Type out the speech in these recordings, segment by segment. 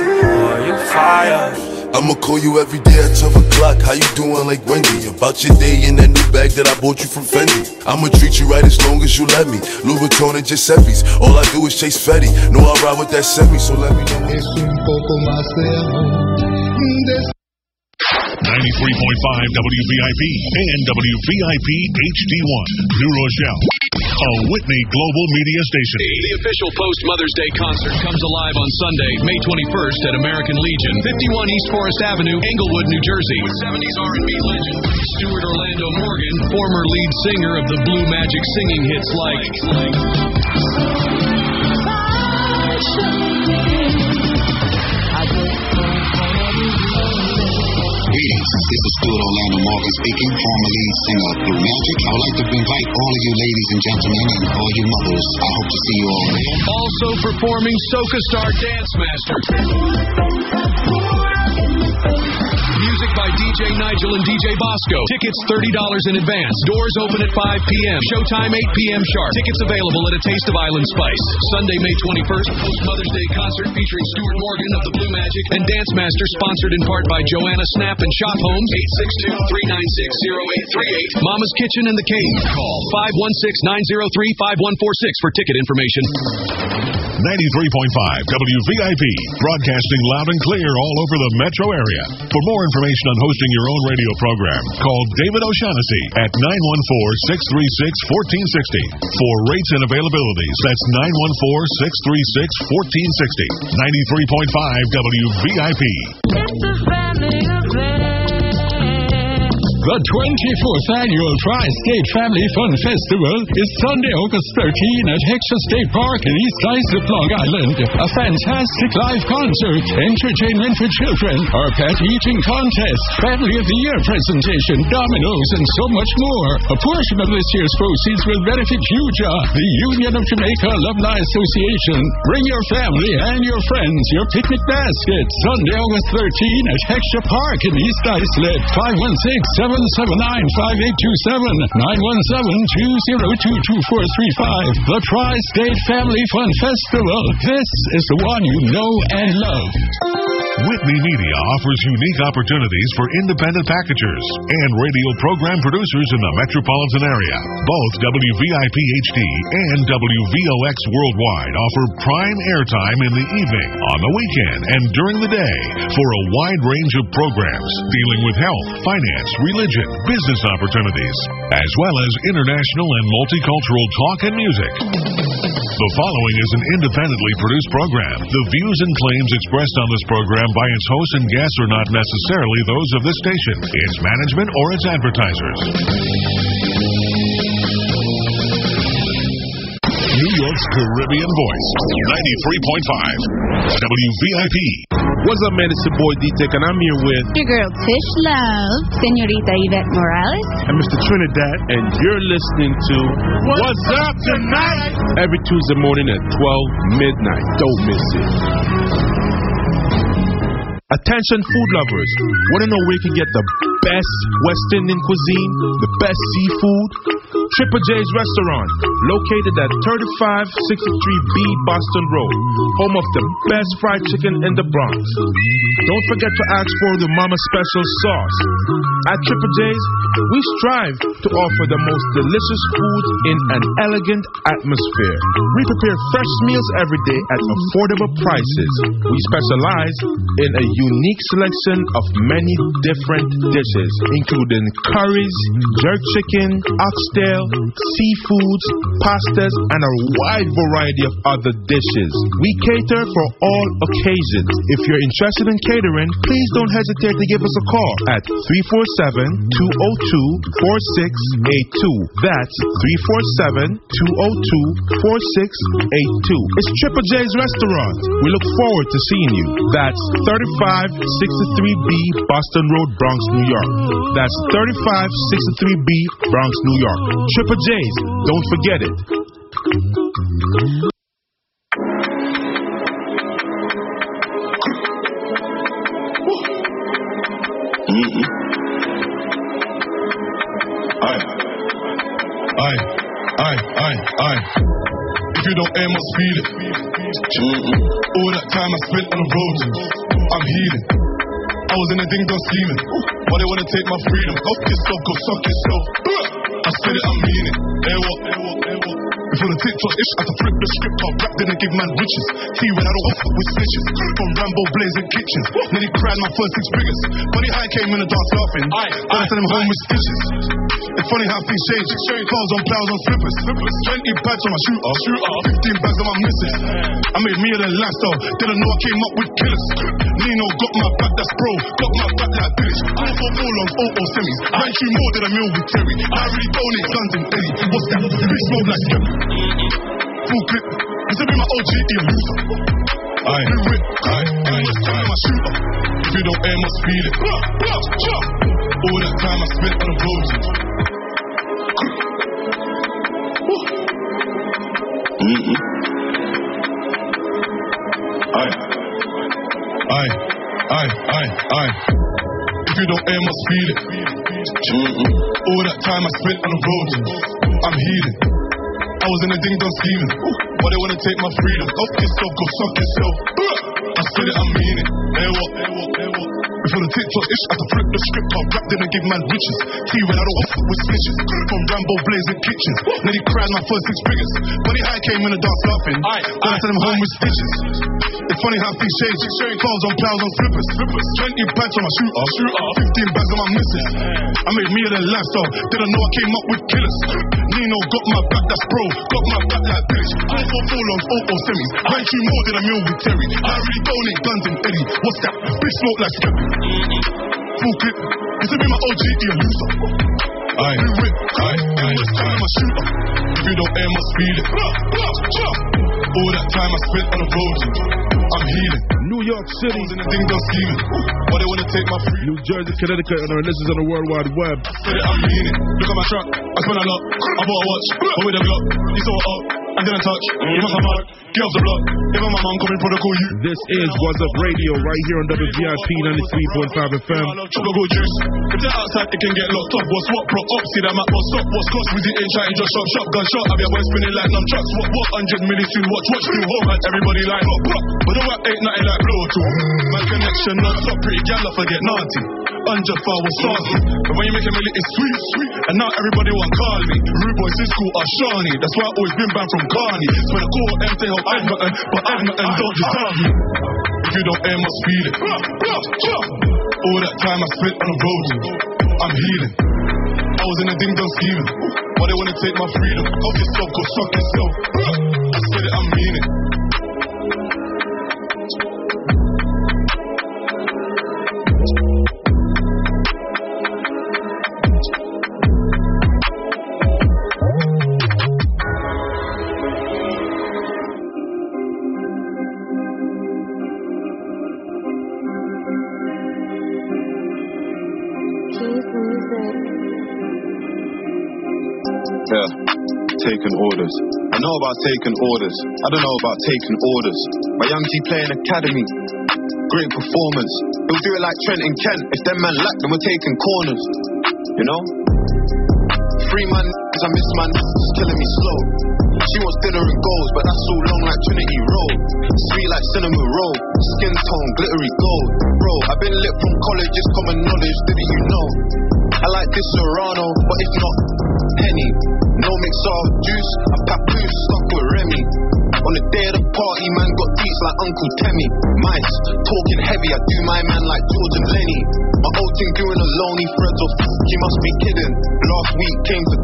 Oh, you fire. I'ma call you every day at 12 o'clock. How you doing like Wendy? About your day in that new bag that I bought you from Fendi. I'ma treat you right as long as you let me. Louis Vuitton and Giuseppe's. All I do is chase Fetty. Know I ride with that semi, so let me know. Es un poco más lejos. Mm, 93.5 WVIP and WVIP HD1, New Rochelle, a Whitney Global Media Station. The official post Mother's Day concert comes alive on Sunday, May 21st at American Legion, 51 East Forest Avenue, Englewood, New Jersey. With 70s R&B legend Stuart Orlando Morgan, former lead singer of the Blue Magic singing hits like. Greetings, this is Stuart Orlando Morgan speaking, former lead singer of Blue Magic. I would like to invite all of you ladies and gentlemen and all you mothers. I hope to see you all. Also performing Soca Star Dance Master. By DJ Nigel and DJ Bosco. Tickets $30 in advance. Doors open at 5 p.m. Showtime 8 p.m. sharp. Tickets available at A Taste of Island Spice. Sunday, May 21st, post Mother's Day concert featuring Stuart Morgan of the Blue Magic and Dance Master, sponsored in part by Joanna Snap and Shop Homes. 862-396-0838. Mama's Kitchen and the Cave. Call 516-903-5146 for ticket information. 93.5 WVIP, broadcasting loud and clear all over the metro area. For more information on hosting your own radio program, call David O'Shaughnessy at 914-636-1460. For rates and availabilities, that's 914-636-1460. 93.5 WVIP. The 24th annual Tri-State Family Fun Festival is Sunday, August 13 at Heckscher State Park in East Islip, Long Island. A fantastic live concert, entertainment for children, our pet eating contest, Family of the Year presentation, dominoes, and so much more. A portion of this year's proceeds will benefit UJA, the Union of Jamaica Alumni Association. Bring your family and your friends your picnic basket. Sunday, August 13 at Heckscher Park in East Islip. 516 779-5827, 917-202-2435. The Tri-State Family Fun Festival. This is the one you know and love. Whitney Media offers unique opportunities for independent packagers and radio program producers in the metropolitan area. Both WVIP HD and WVOX Worldwide offer prime airtime in the evening, on the weekend, and during the day for a wide range of programs dealing with health, finance, religion, business opportunities, as well as international and multicultural talk and music. The following is an independently produced program. The views and claims expressed on this program by its hosts and guests are not necessarily those of this station, its management, or its advertisers. New Caribbean Voice, 93.5 WVIP. What's up, man? It's your boy D-Tech, and I'm here with Your girl Tish Love, Senorita Yvette Morales. and Mr. Trinidad, and you're listening to What's, Up Tonight? Every Tuesday morning at 12 midnight. Don't miss it. Attention food lovers. Want to know where you can get the best West Indian cuisine, the best seafood? Triple J's Restaurant, located at 3563B Boston Road, home of the best fried chicken in the Bronx. Don't forget to ask for the Mama Special sauce. At Triple J's, we strive to offer the most delicious food in an elegant atmosphere. We prepare fresh meals every day at affordable prices. We specialize in a unique selection of many different dishes, including curries, jerk chicken, oxtail, seafoods, pastas, and a wide variety of other dishes. We cater for all occasions. If you're interested in catering, please don't hesitate to give us a call at 347 202 4682. That's 347 202 4682. It's Triple J's Restaurant. We look forward to seeing you. That's 3563B Boston Road, Bronx, New York. That's 3563B Bronx, New York. Triple J's. Don't forget it. Aye. Aye. Aye. Aye. Aye. If you don't air, must feel it. Mm-hmm. All that time I spent on the road, I'm healing. I was in a ding dong scheming. Why they wanna take my freedom? Fuck yourself, go suck yourself. I said it, I mean it. Air what? Before the TikTok ish, I can flip the script up. Rap didn't give man riches. T when I don't fuck with snitches. From Rambo blazing kitchens. Nearly cried my first six figures. Funny how I came in the dance laughing. Then I sent him home with stitches. It's funny how things change. Clothes on plows on slippers. 20 bags on my shooter. Shooter. 15 bags on my missus. I made me a lifestyle. Didn't know I came up with killers. Nino got my back, that's bro. Got my back like British. All for four longs, all for semis. Ran through more than a meal with Terry. I really donate guns and Eddie. What's that? Big smoke like Skelly. Full clip. This will be my OG, you loser. Aye. Blue whip. Aye. Aye. Aye. my shooter. If you don't air, must feel it. All that time I spent on the road. Mm-mm. Aye. Aye. Aye. Aye. Aye. If you don't air, must feel it. Mm-mm. All that time I spent on the road. I'm healing. I was in a ding dong scheming. Why they wanna take my freedom? Fuck yourself, go suck yourself. I said it, I mean it. Air what? Before the TikTok ish, I to flip the script up. Rap didn't give man riches. T when I don't fuck with snitches. From Rambo blazing kitchens. Nearly cried my first six figures. How I came in the dance laughing. Then I sent him home with stitches. It's funny how things change. Clothes on plows on flippers. 20 bags on my shooter. Shooter. 15 bags on my missus. I made me a lifestyle. Didn't know I came up with killers. Nino got my back, that's bro. Got my back like British. All for four longs, all for semis. Ran through more than a meal with Terry. I really donate guns and Eddie. What's that? Big smoke like Skelly. Full clip. Will be my OG, you loser. Aye. Whip. Aye. Aye. Aye. my shooter. If you don't air, must feel it. All that time I spent on the road, I'm healing. New York City. in the ding dong scheming. Why they wanna take my free? New Jersey, Connecticut, and our listeners on the World Wide Web. Said I mean it. Look at my truck, I spent a lot. I bought a watch, but with a Glock. You saw I didn't touch. You must have mark, get off the block. Even my mom coming protocol you. This is What's Up Radio right here on WVIP 93.5 FM. Chocolate juice. If they're outside, it can get locked up. What's what? Pro up, see that map. What's up? What's cost? Visit in trying just shop, shop, gun shot. Have your boy spinning like numb trucks. What, what? 100 milli soon. Watch, watch, do home. And everybody like, what, what? But the rap ain't nothing like blow to. My connection not stop. Pretty gal, I forget naughty. Hundred far was saucy. But when you make a milli, it's sweet, sweet. And now everybody want call me. Rude boys in school Shawnee. That's why I always been banned from Carney. Spend a call M to help Edmonton, but Edmonton don't deserve me. If you don't air, must feel it. All that time I spent on the road, I'm healing. I was in a ding dong scheming. Why they wanna take my freedom? Off yourself, go suck yourself. I said it, I mean it. About taking orders. I don't know about taking orders. My young T playing academy. Great performance. He'll do it like Trent and Kent. If them man lack, then we're taking corners. You know? Three man, I miss man, it's killing me slow. She wants dinner and goals, but that's so long like Trinity Road. Sweet like cinnamon roll. Skin tone, glittery gold. Bro, I've been lit from college, it's common knowledge, didn't you know? I like this Serrano, but if not, Henny. No mix of juice, a papoose stuck with Remy. On the day of the party, man got beats like Uncle Temmie. Mice, talking heavy, I do my man like George and Lenny. My old thing doing a lonely threads of you must be kidding. Last week came to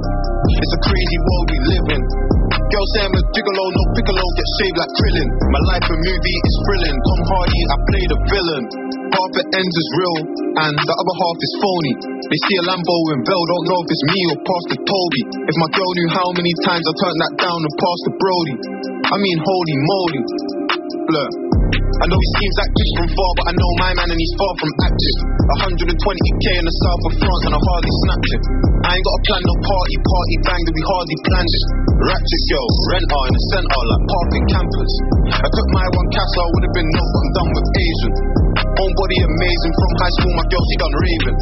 it's a crazy world we live in. Girls say I'm a gigolo, no piccolo, get shaved like Krillin. My life a movie is thrilling. Tom Hardy, I play the villain. Half it ends is real, and the other half is phony. They see a Lambo in Bell, don't know if it's me or Pastor Toby. If my girl knew how many times I turned that down and passed Pastor Brody. I mean, holy moly. Look. I know he seems active from far, but I know my man and he's far from active. 120k in the south of France and I hardly snapped it. I ain't got a plan, no party, party bang that we hardly planned it. Ratchet girl, renter in the center like parking campus. I took my one castle, I would have been no, but I'm done with Asian. Own body amazing. From high school, my girl, she done raving.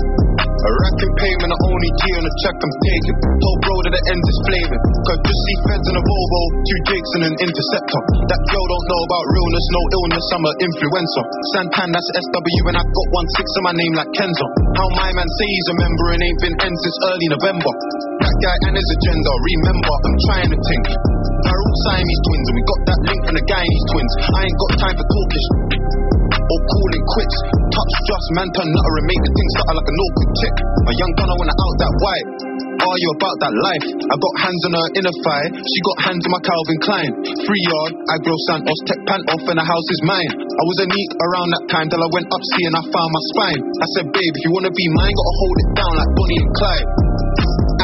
A racking payment, the only T on the check I'm taking. Told bro that the end is flaming. Cause just see feds in a Volvo, two Jakes and an Interceptor. That girl don't know about realness, no illness, I'm an influencer. Santan, that's SW, and I've got one six in my name like Kenzo. How my man say he's a member and ain't been end since early November. That guy and his agenda, remember, I'm trying to think. They're all Siamese twins, and we got that link from the Guyanese twins. I ain't got time for talkish or calling quits. Touch just man turn nutter and make the thing start like a no good tick. A young gunner wanna out that white. Are you about that life? I got hands on her inner thigh. She got hands on my Calvin Klein. Free yard, I grow Santos, tech pant off, and the house is mine. I was a neat around that time till I went up see and I found my spine. I said, babe, if you wanna be mine, gotta hold it down like Bonnie and Clyde.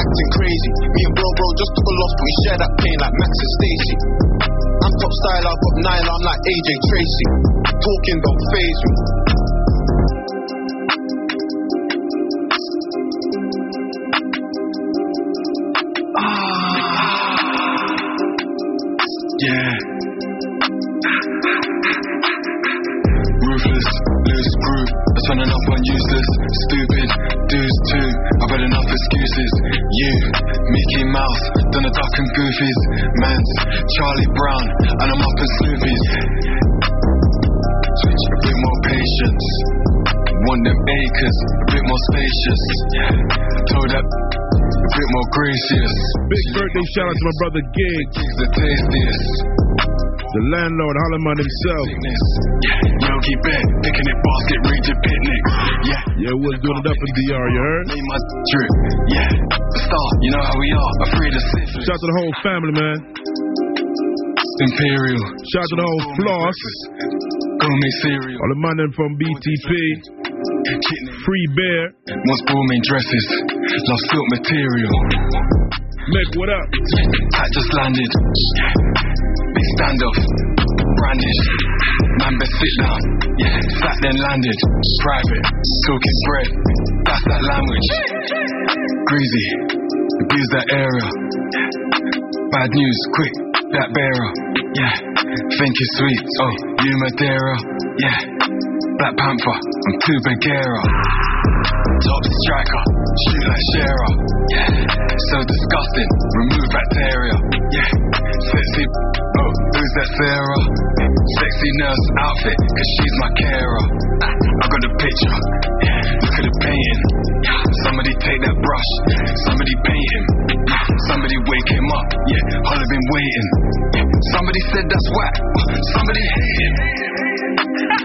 Acting crazy. Me and bro, bro just took a loss, but we share that pain like Max and Stacy. I'm top style, I've got nine, I'm like AJ Tracey. Talking don't phase me. Ah. Yeah. Ruthless, loose group. I turning up on useless, stupid dudes too. I've had enough excuses. You, Mickey Mouse, Donald Duck and goofies. Mans, Charlie Brown, and I'm up in Snoopy's. Switch a bit more patience. Want them acres, a bit more spacious. Told that a bit more gracious. Big birthday shout out to my brother Gig. The tastiest. The landlord, Hollowman himself. Yogi Bear, picnic basket, ranger picnic. Yeah. Yeah, what's doing it up in DR, you heard? My drip. Yeah. The star, you know how we are. Afraid of syphilis. Shout out to the whole family, man. Imperial. Shout out to the whole floss. Gourmet cereal. All the money from BTP. Free Bear. Most gourmet dresses. Love silk material. Mick, what up? Hat just landed. Big standoff. Brandish. Man, best sit down. Yeah, sat then landed. Private. Talking bread. That's that language. Greasy. Abuse that area. Bad news, quick. That bearer. Yeah. Think it's sweet. Oh, you Madeira. Yeah. Black Panther. I'm too Bagheera. Top striker. Shoot like Shearer. Yeah. So disgusting. Remove bacteria. Yeah. Sexy. Oh, who's that Sarah? Sexy nurse outfit. Cause she's my carer. Ah, I got the picture. Yeah. Look at the painting. Somebody take that brush. Somebody paint him. Yeah. Somebody wake him up. Yeah. Have been waiting. Somebody said that's whack. Somebody hate him.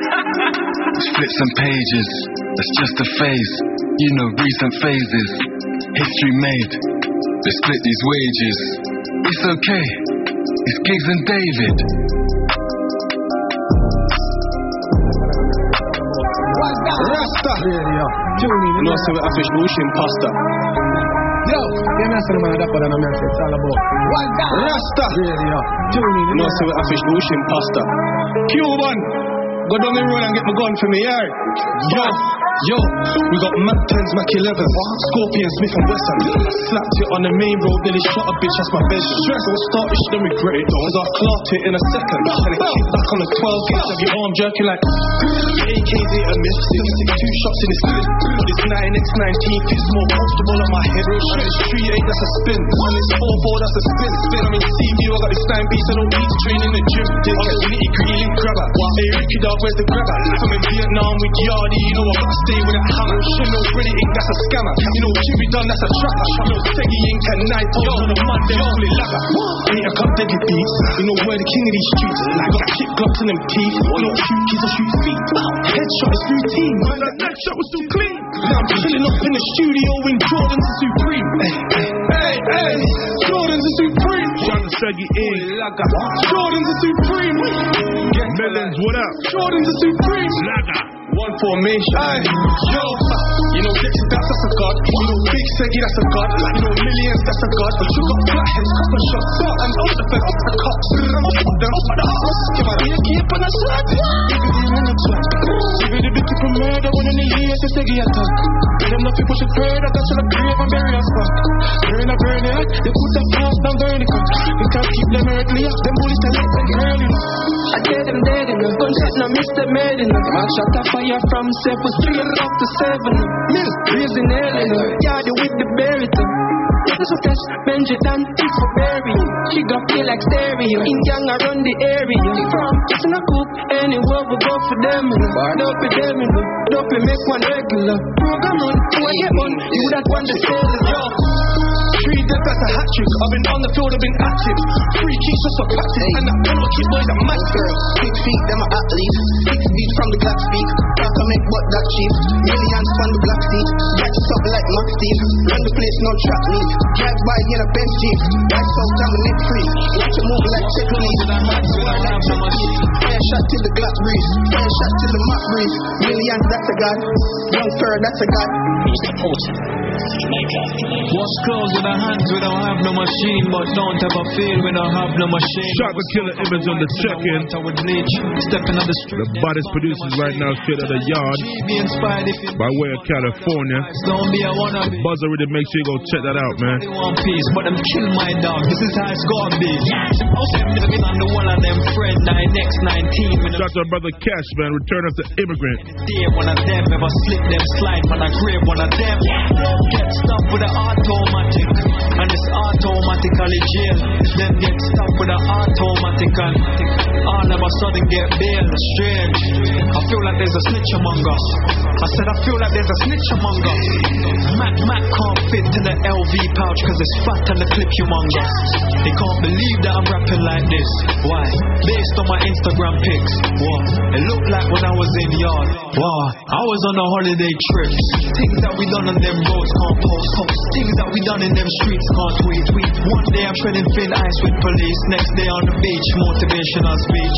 Flip some pages. That's just a phase. You know recent phases. History made. They split these wages. It's okay. It's Giggs and David. Rasta. You know, so I fish bush pasta. Yo, you know, so man, that's what I'm saying. It's all about Rasta. You know, so I fish bush pasta. Cuban. Go down the road and get my gun for me, yeah. Yo, yo, we got Mac 10s, Mac 11s, Scorpion, Smith and Wesson. Slapped it on the main road, nearly shot a bitch, that's my best. Stress, I was start this, then regret it. Cause I clocked it in a second. And it kicked back on the 12 gauge of your arm jerking like. AK's ain't a miss, 62 shots in his split. But this 9x19 fits more comfortable on my head. And it's 3 8, that's a spin. And it's 4 4, that's a spin. Spin, I'm in CVU, I got this 9 piece, I don't need to train in the gym. I'm a nitty gritty link grabber. Hey, Ricky dog, where's the grabber? I'm in Vietnam with Yardy, you know I gotta stay with that hammer. Shit, no Reddit ink, that's a scammer. You know Jimmy Dunn, that's a trapper. Oh, you know Seggy ink and night yo, on a Monday, call it lagger. A cup deadly beats. You know we're the king of these streets. I got kick glocks in them teeth. You know shoot kids, I shoot feet. Headshot is routine. Man, that shot was too clean. Now I'm chilling up in the studio in Jordan's are supreme. Hey, hey, hey, Jordan's are supreme. To Seggy Ink. Jordan's are supreme. Millions, what up? Jordan's are supreme. Laga. One formation. Hey, yo, you know Dixie, that's, a god. You know Big Seggy, that's a god. You know Millions, that's a god. But you got flatheads, couple shots, up and up the fence, the cops. I'm up the up the house. Give a real keep on a shot. Give it the chat. Give it a bit of murder when in the years, it's Seggy attack. them nothing push it further, that's till the grave bury us back. Burn a burn it, they put the fast down vertical. We can't keep them earthly, them bullets let them early. I get them dead in them, gunshot no miss them head in them. A fire from seven, straight up to seven. Mill, raising hell in yeah, they with the berry. This is fresh, Benji Dan, it's for berry. She got feel like stereo. In Indian around the area. From just in a coop, anywhere we go for them. Up with them, don't make one regular. Program on, I get one, you that one the yours. Three dead, that's a hat trick. I've been on the field, I've been active. Three keys just for practice. And that penalty boys are mad girl. Big feet, them are athletes. Six feet from the black speak. Back I make what that cheap. Millions from the black seat. Back up like Max Steve. Run the place, no trap meet. Drive by in a Benz Jeep. Guys so dominant free. Watch it move like Tiffany. Fair shot till the Glock breeze. Fair shot till the Mac breeze. Millions, that's a god. Young fur, that's a god. Who's the Wash clothes with our hands, we don't have no machine, but don't ever feel we don't have no machine. Shot the killer image on the check-in. Stepping on the street. The body's producers right now straight at the yard by way of California. Don't be a wannabe. Buzz already make sure you go check that out, man. Want peace, but them kill my dog. This is how it's gonna be. On the one of them friend, I next 19. Shout to our brother Cash, man. Return us to immigrant. Dear one of them ever slip them slide, man. I grab one of them. Get stuck with an automatic, and it's automatically jail. Then get stuck with an automatic, and all of a sudden get bail. Strange. I feel like there's a snitch among us. I said I feel like there's a snitch among us. Mac Mac can't fit in the LV pouch cause it's fat and the clip humongous. They can't believe that I'm rapping like this. Why? Based on my Instagram pics. What? It looked like when I was in yard. Wow. I was on a holiday trip. Things that we done on them roads can't post. post. Things that we done in them streets can't tweet. tweet. One day I'm treading thin ice with police. Next day on the beach, motivational speech.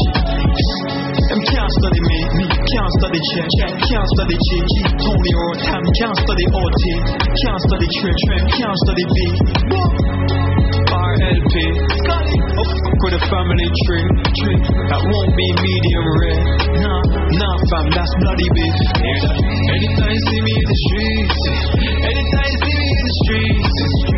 Them can't study me, me can't study check, check, can't study G, G, Tony or Tam, can't study OT, can't study Trim, Trim, can't study B. RLP, oh fuck with a family tree, tree that won't be medium rare. Nah, nah, fam, that's bloody beef. Anytime you see me in the streets, anytime see me in the streets,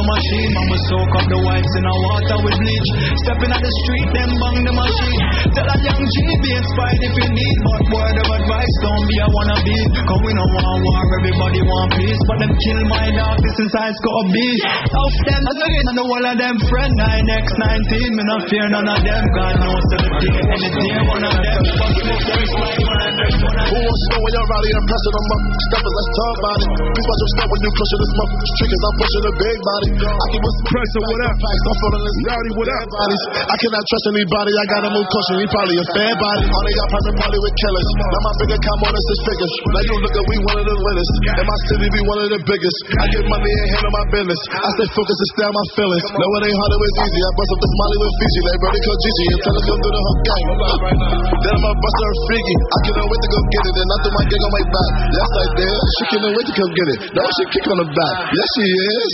no machine. Mama soak up the wipes in our water with bleach. Stepping on the street, then bang the machine. Tell a young G be inspired if you need, but word of advice, don't be a wannabe. Cause we don't want war, everybody want peace. But them kill my dog, this is how it's gotta them, again, and the whole of them friend, 9x19, me not fear none of them. God knows the day, any day, one of them. Who wants to know when you're and pressing them up? Let's talk about it. Please watch your step when you pushing this muff. Triggers, I'm pushing a big body. I keep a Pressure, what up? I'm feeling this Rowdy, what up? bodies. I cannot trust anybody. I gotta move caution. He probably a fair body. All they got private party with killers. Now my big account on six figures. Now you look at we one of the winners. And my city be one of the biggest. I get money and handle my business. I stay focused and stay on my feelings. No, it ain't hard, it was easy. I bust up this Molly with Fiji. They brody called Gigi and tell her come through the whole gang. Then I'm a buster and freaky. I cannot wait to go get it. And I threw my gig on my back. Yes, I did. She cannot wait to come get it. Now she kick on the back. Yes, she is.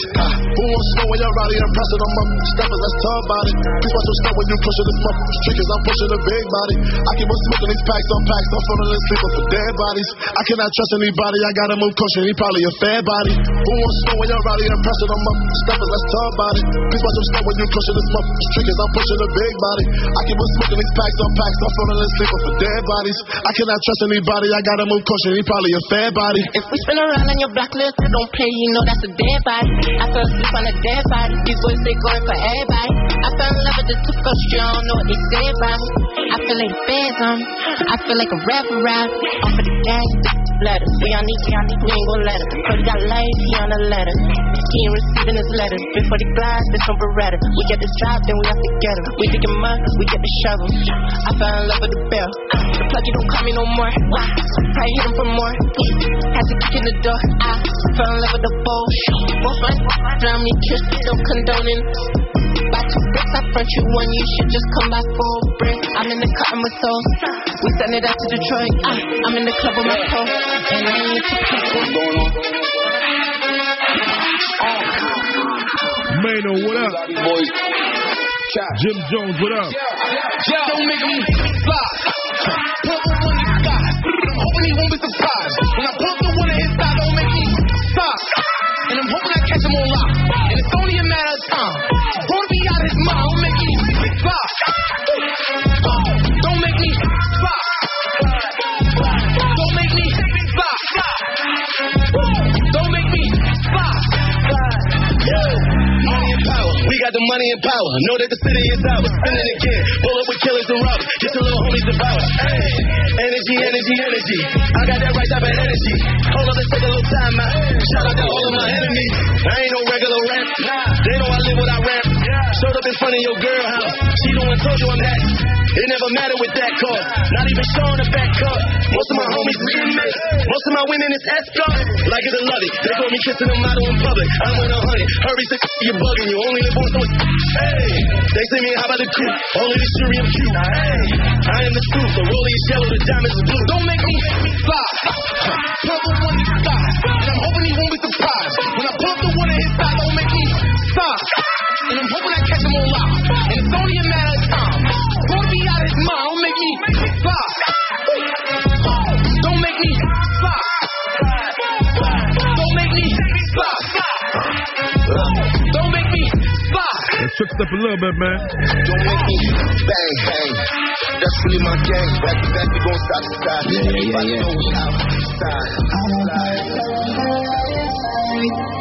Who wants to know when you're rowdy and pressing them up? Steppers, let's talk about it. Please watch your step when you pushing this muff. Triggers, I'm pushing a big body. I keep on smoking these packs on packs. I'm falling asleep for dead bodies. I cannot trust anybody. I gotta move caution. He probably a fair body. Who wants know when you're rowdy and pressing them up? Steppers, let's talk about it. Please watch your step when you pushing this muff. Triggers, I'm pushing a big body. I keep on smoking these packs on packs. I'm falling asleep for dead bodies. I cannot trust anybody. I gotta move caution. He probably a fair body. If we spin around on your block list, don't play, you know that's a dead body. I fell on a dead body. These boys they going for everybody. I fell in love with the two coach, you don't know what they say about me. I feel like fans on. I feel like a rapper rap. I'm for the gas, letters. We on these, we on these, we ain't gon' let. Cause he got life, he on a letter. He ain't receiving his letters. Before the glass, there's some Beretta. We get this job, then we have to get him. We digging mud, we get the shovel. I fell in love with the bell. The you don't call me no more. Probably hit him for more. Had to kick in the door. I fell in love with the. Both my family kiss, don't condoning. Buy two bricks, I front you one, you should just come back for a brick. I'm in the cut of my. We send it out to Detroit. I, I'm in the club with my toe. And I ain't too What's going on? Mano, what up? Boys Jim Jones, what up? Yeah, don't make me fly. Purple on the sky. I'm hoping he won't be surprised. When I pull the one in his side, don't make me stop. And I'm hoping I catch him on lock. And it's only a matter of time. The money and power. Know that the city is ours. Spinning again, pull up with killers and robbers. Get your little homies devour. Hey, energy, energy, energy. I got that right type of energy. Hold up, let's take a little time out. Shout out to all of my enemies. I ain't no regular rap. Nah. They know I Showed up in front of your girl house. She the one told you I'm that. It never mattered with that car. Not even showing the back car. Most of my homies is inmates. Most of my women is escorts. Like it or love it. They call me kissing a model in public. I'm on a hundred. Hurry, sick, you're bugging. You only live on so Hey, they say me, how about the crew? Only the jury, I'm cute. Hey, I am the truth. The rollie is yellow, the diamonds is blue. Don't make me fly. Purple on the sky. And I'm hoping he won't be surprised. Let's up a little bit, man. Don't make me bang, bang. That's really my gang. Back to back, we gon' stop the side. Yeah, Everybody know we outside.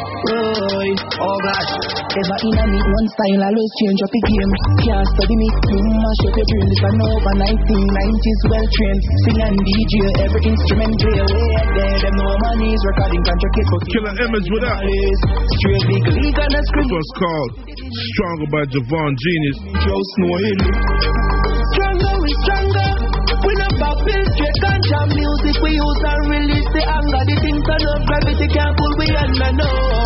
Boy, oh gosh. Ever in a me one style, I always change up the game. Can't study me, you mash up your brain. This an overnight thing, 90s well trained. Sing and DJ, every instrument play away there. Them no money's recording contract it for Killer Image, what up? Straight big league and a This scream. called Stronger by Javon Genius. Joe Snow Hill. Stronger, we stronger. We not back bill straight ganja music. We use and release the anger. The things that love gravity can't pull we under no.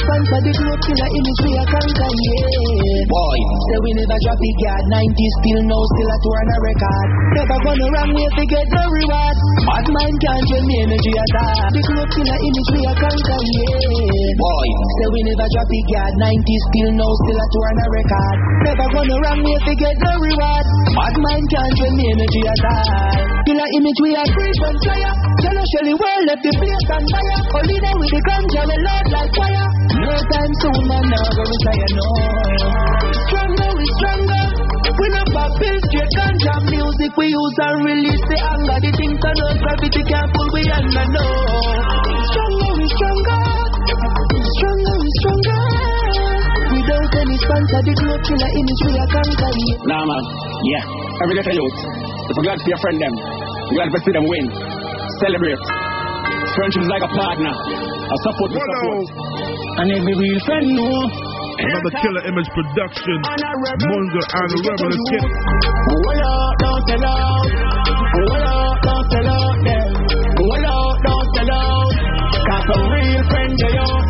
Sponsor, the killer image we are conquer, yeah. Boy, say we never drop it, God. 90s still no, still a tour and a record. Never gonna wrong way to get no reward. Bad mind can't drain me energy at all. The globe killer image we are conquer, yeah. Boy, say we never drop it, God. 90s still no, still a tour and a record. Never gonna wrong way to get no reward. Bad mind can't drain me energy at all. Killer image we are free from fire. Jello Shelly well left the place on fire. Only with the ganja we load like fire. No time soon, man, now go retire, no. Stronger, we stronger. We not pop pills, straight ganja music. We use and release the anger. The things that no gravity can't pull we under, no. Stronger, we stronger. Stronger, we stronger. Without any sponsor, the globe killer image we are conquering. Nah, man. Yeah. Every little youth. If we're glad to see your friend them, glad to see them win. Celebrate. Friendship is like a partner. A support with support. And every real friend know. Another Killer Image production. Munga and the Rebel is Kid. Hold up, don't sell out. Hold up, don't sell out there. Hold up, don't sell out. Got some real friends they out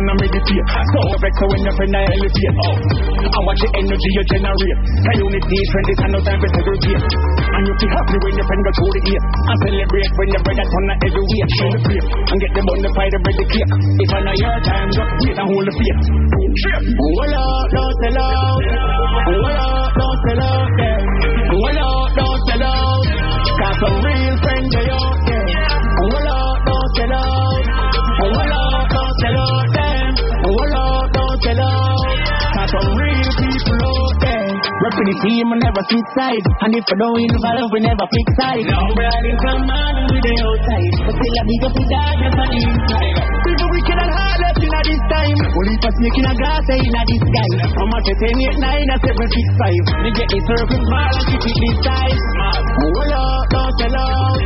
man and meditate. So vex when your friend I elevate. Oh, I watch the energy you generate. Can unity, friend, this and no time for segregate. And you feel happy when your friend go through the gate. And celebrate when your brother turn every the plate. And get the bun to fight the bread the cake. If I know your time, just wait and hold the faith. Trip. Hold up, don't sell out. Hold up, don't sell out them. Hold don't sell out. Got some real friends they out there. There. Rep the team and never switch side. And if I don't involve, we never pick side. No, riding from man with the outside. But still a big up the darkness on the inside. People wicked and hard left in this time. Only for sneaking a gas in a this guy. I'm at 10, 8, 9, and 7, 6, 5. They get the circle small and keep it this size. Hold up, don't sell out.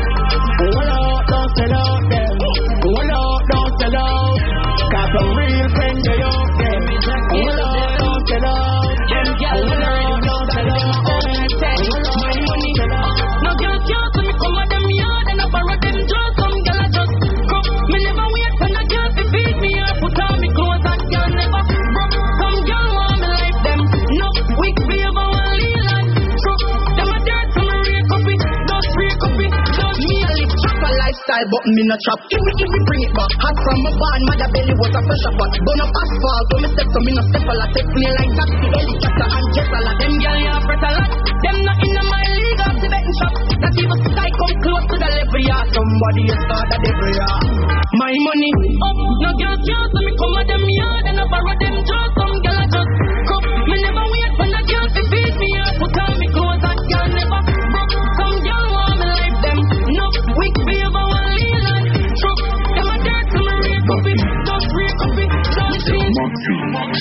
Hold up, don't sell out them. Hold up, don't sell out. Got some real friends they style, but me no chop. Give me, give me, bring it back. Hot from my barn, mother belly was a fresh up. Burn up asphalt, when me step so me no step a lot. Take me like taxi, helicopter and jet a lot. Them girl yeah, fret a lot. Them not in my league, I'm the betting shop. Not even I come close to the level, yeah. Somebody is start the devil, yeah. My money up, no girls can't so me come at them yard and I borrow them just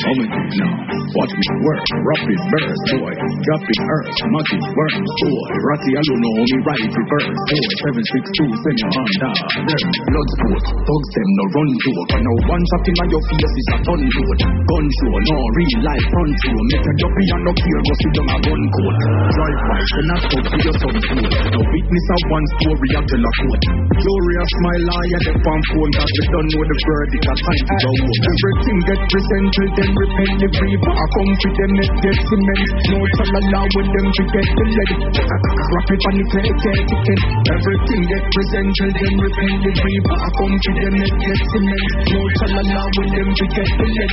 Coming now. Watch me work, rapid burst, boy. Dropping earth, monkey work, boy. Ratty, I don't know me right reverse, boy. 762, send your hand down. Blood sport, thugs them no run joke. I know one shot in your face is a ton load. Gun show, no real life front show. Make a jumpy and no care, go sit down a gun coat. Drive by, then I talk to your son fool. No witness of one story, I tell a quote. Glorious my liar, the fan phone, cause we don't know the verdict, a time to go. Everything get presented, then repent the free. Come to them, it get cement. No chalala with them to get the lead. Wrap it on the clay, clay, chicken. Everything get presented, then repent the. I come to them, it get cement. No chalala with them to get the lead.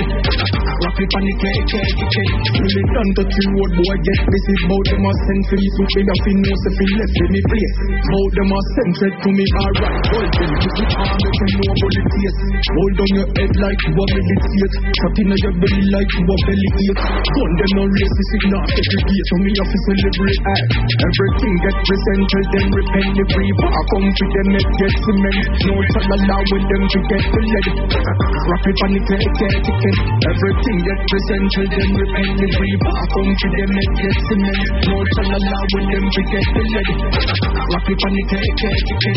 Wrap it on the clay, clay, chicken. Till it done to the road, boy, get busy. Bout them a send for you, so know, so if you left in me place. Bout them a send said to me, alright, hold them. Keep it on, make them know about the taste. Hold on your head like you a meditate. Cut in your belly like you a belly ache. Gun them no racist, it not segregate. So me have to celebrate act. Everything get presented, then repent the free. I come to them, it get cement. No chalala with them to get the lead. Wrap it on the clay, chicken. Everything get presented, then repent the free. I come to them, it get cement. No chalala with them to get the lead. Wrap it on the clay, chicken.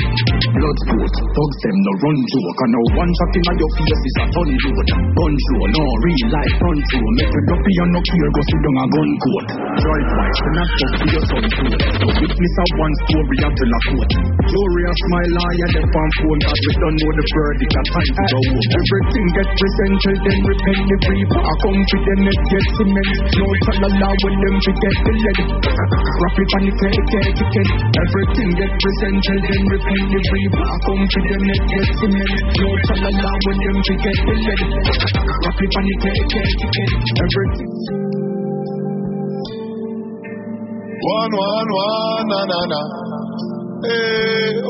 Blood sport, thugs them no run joke. I know one shot in your face is a ton load. Gun no real life show. Make a duppy and no care, go sit down a gun court. Drive by, then I talk to your son fool. No witness of one story, tell a quote. Glorious my liar, the fan phone, cause we don't know the verdict, a time to go home. Everything get presented, then repent the free. I come to them, it get cement. No chalala when them to get the lead. Wrap it on the clay, clay, chicken. Everything get presented, then repent the free. I come to them, it get cement. No chalala when them to get the lead. Wrap it on the clay, clay, chicken. Everything. One, one, one, na, na, na. And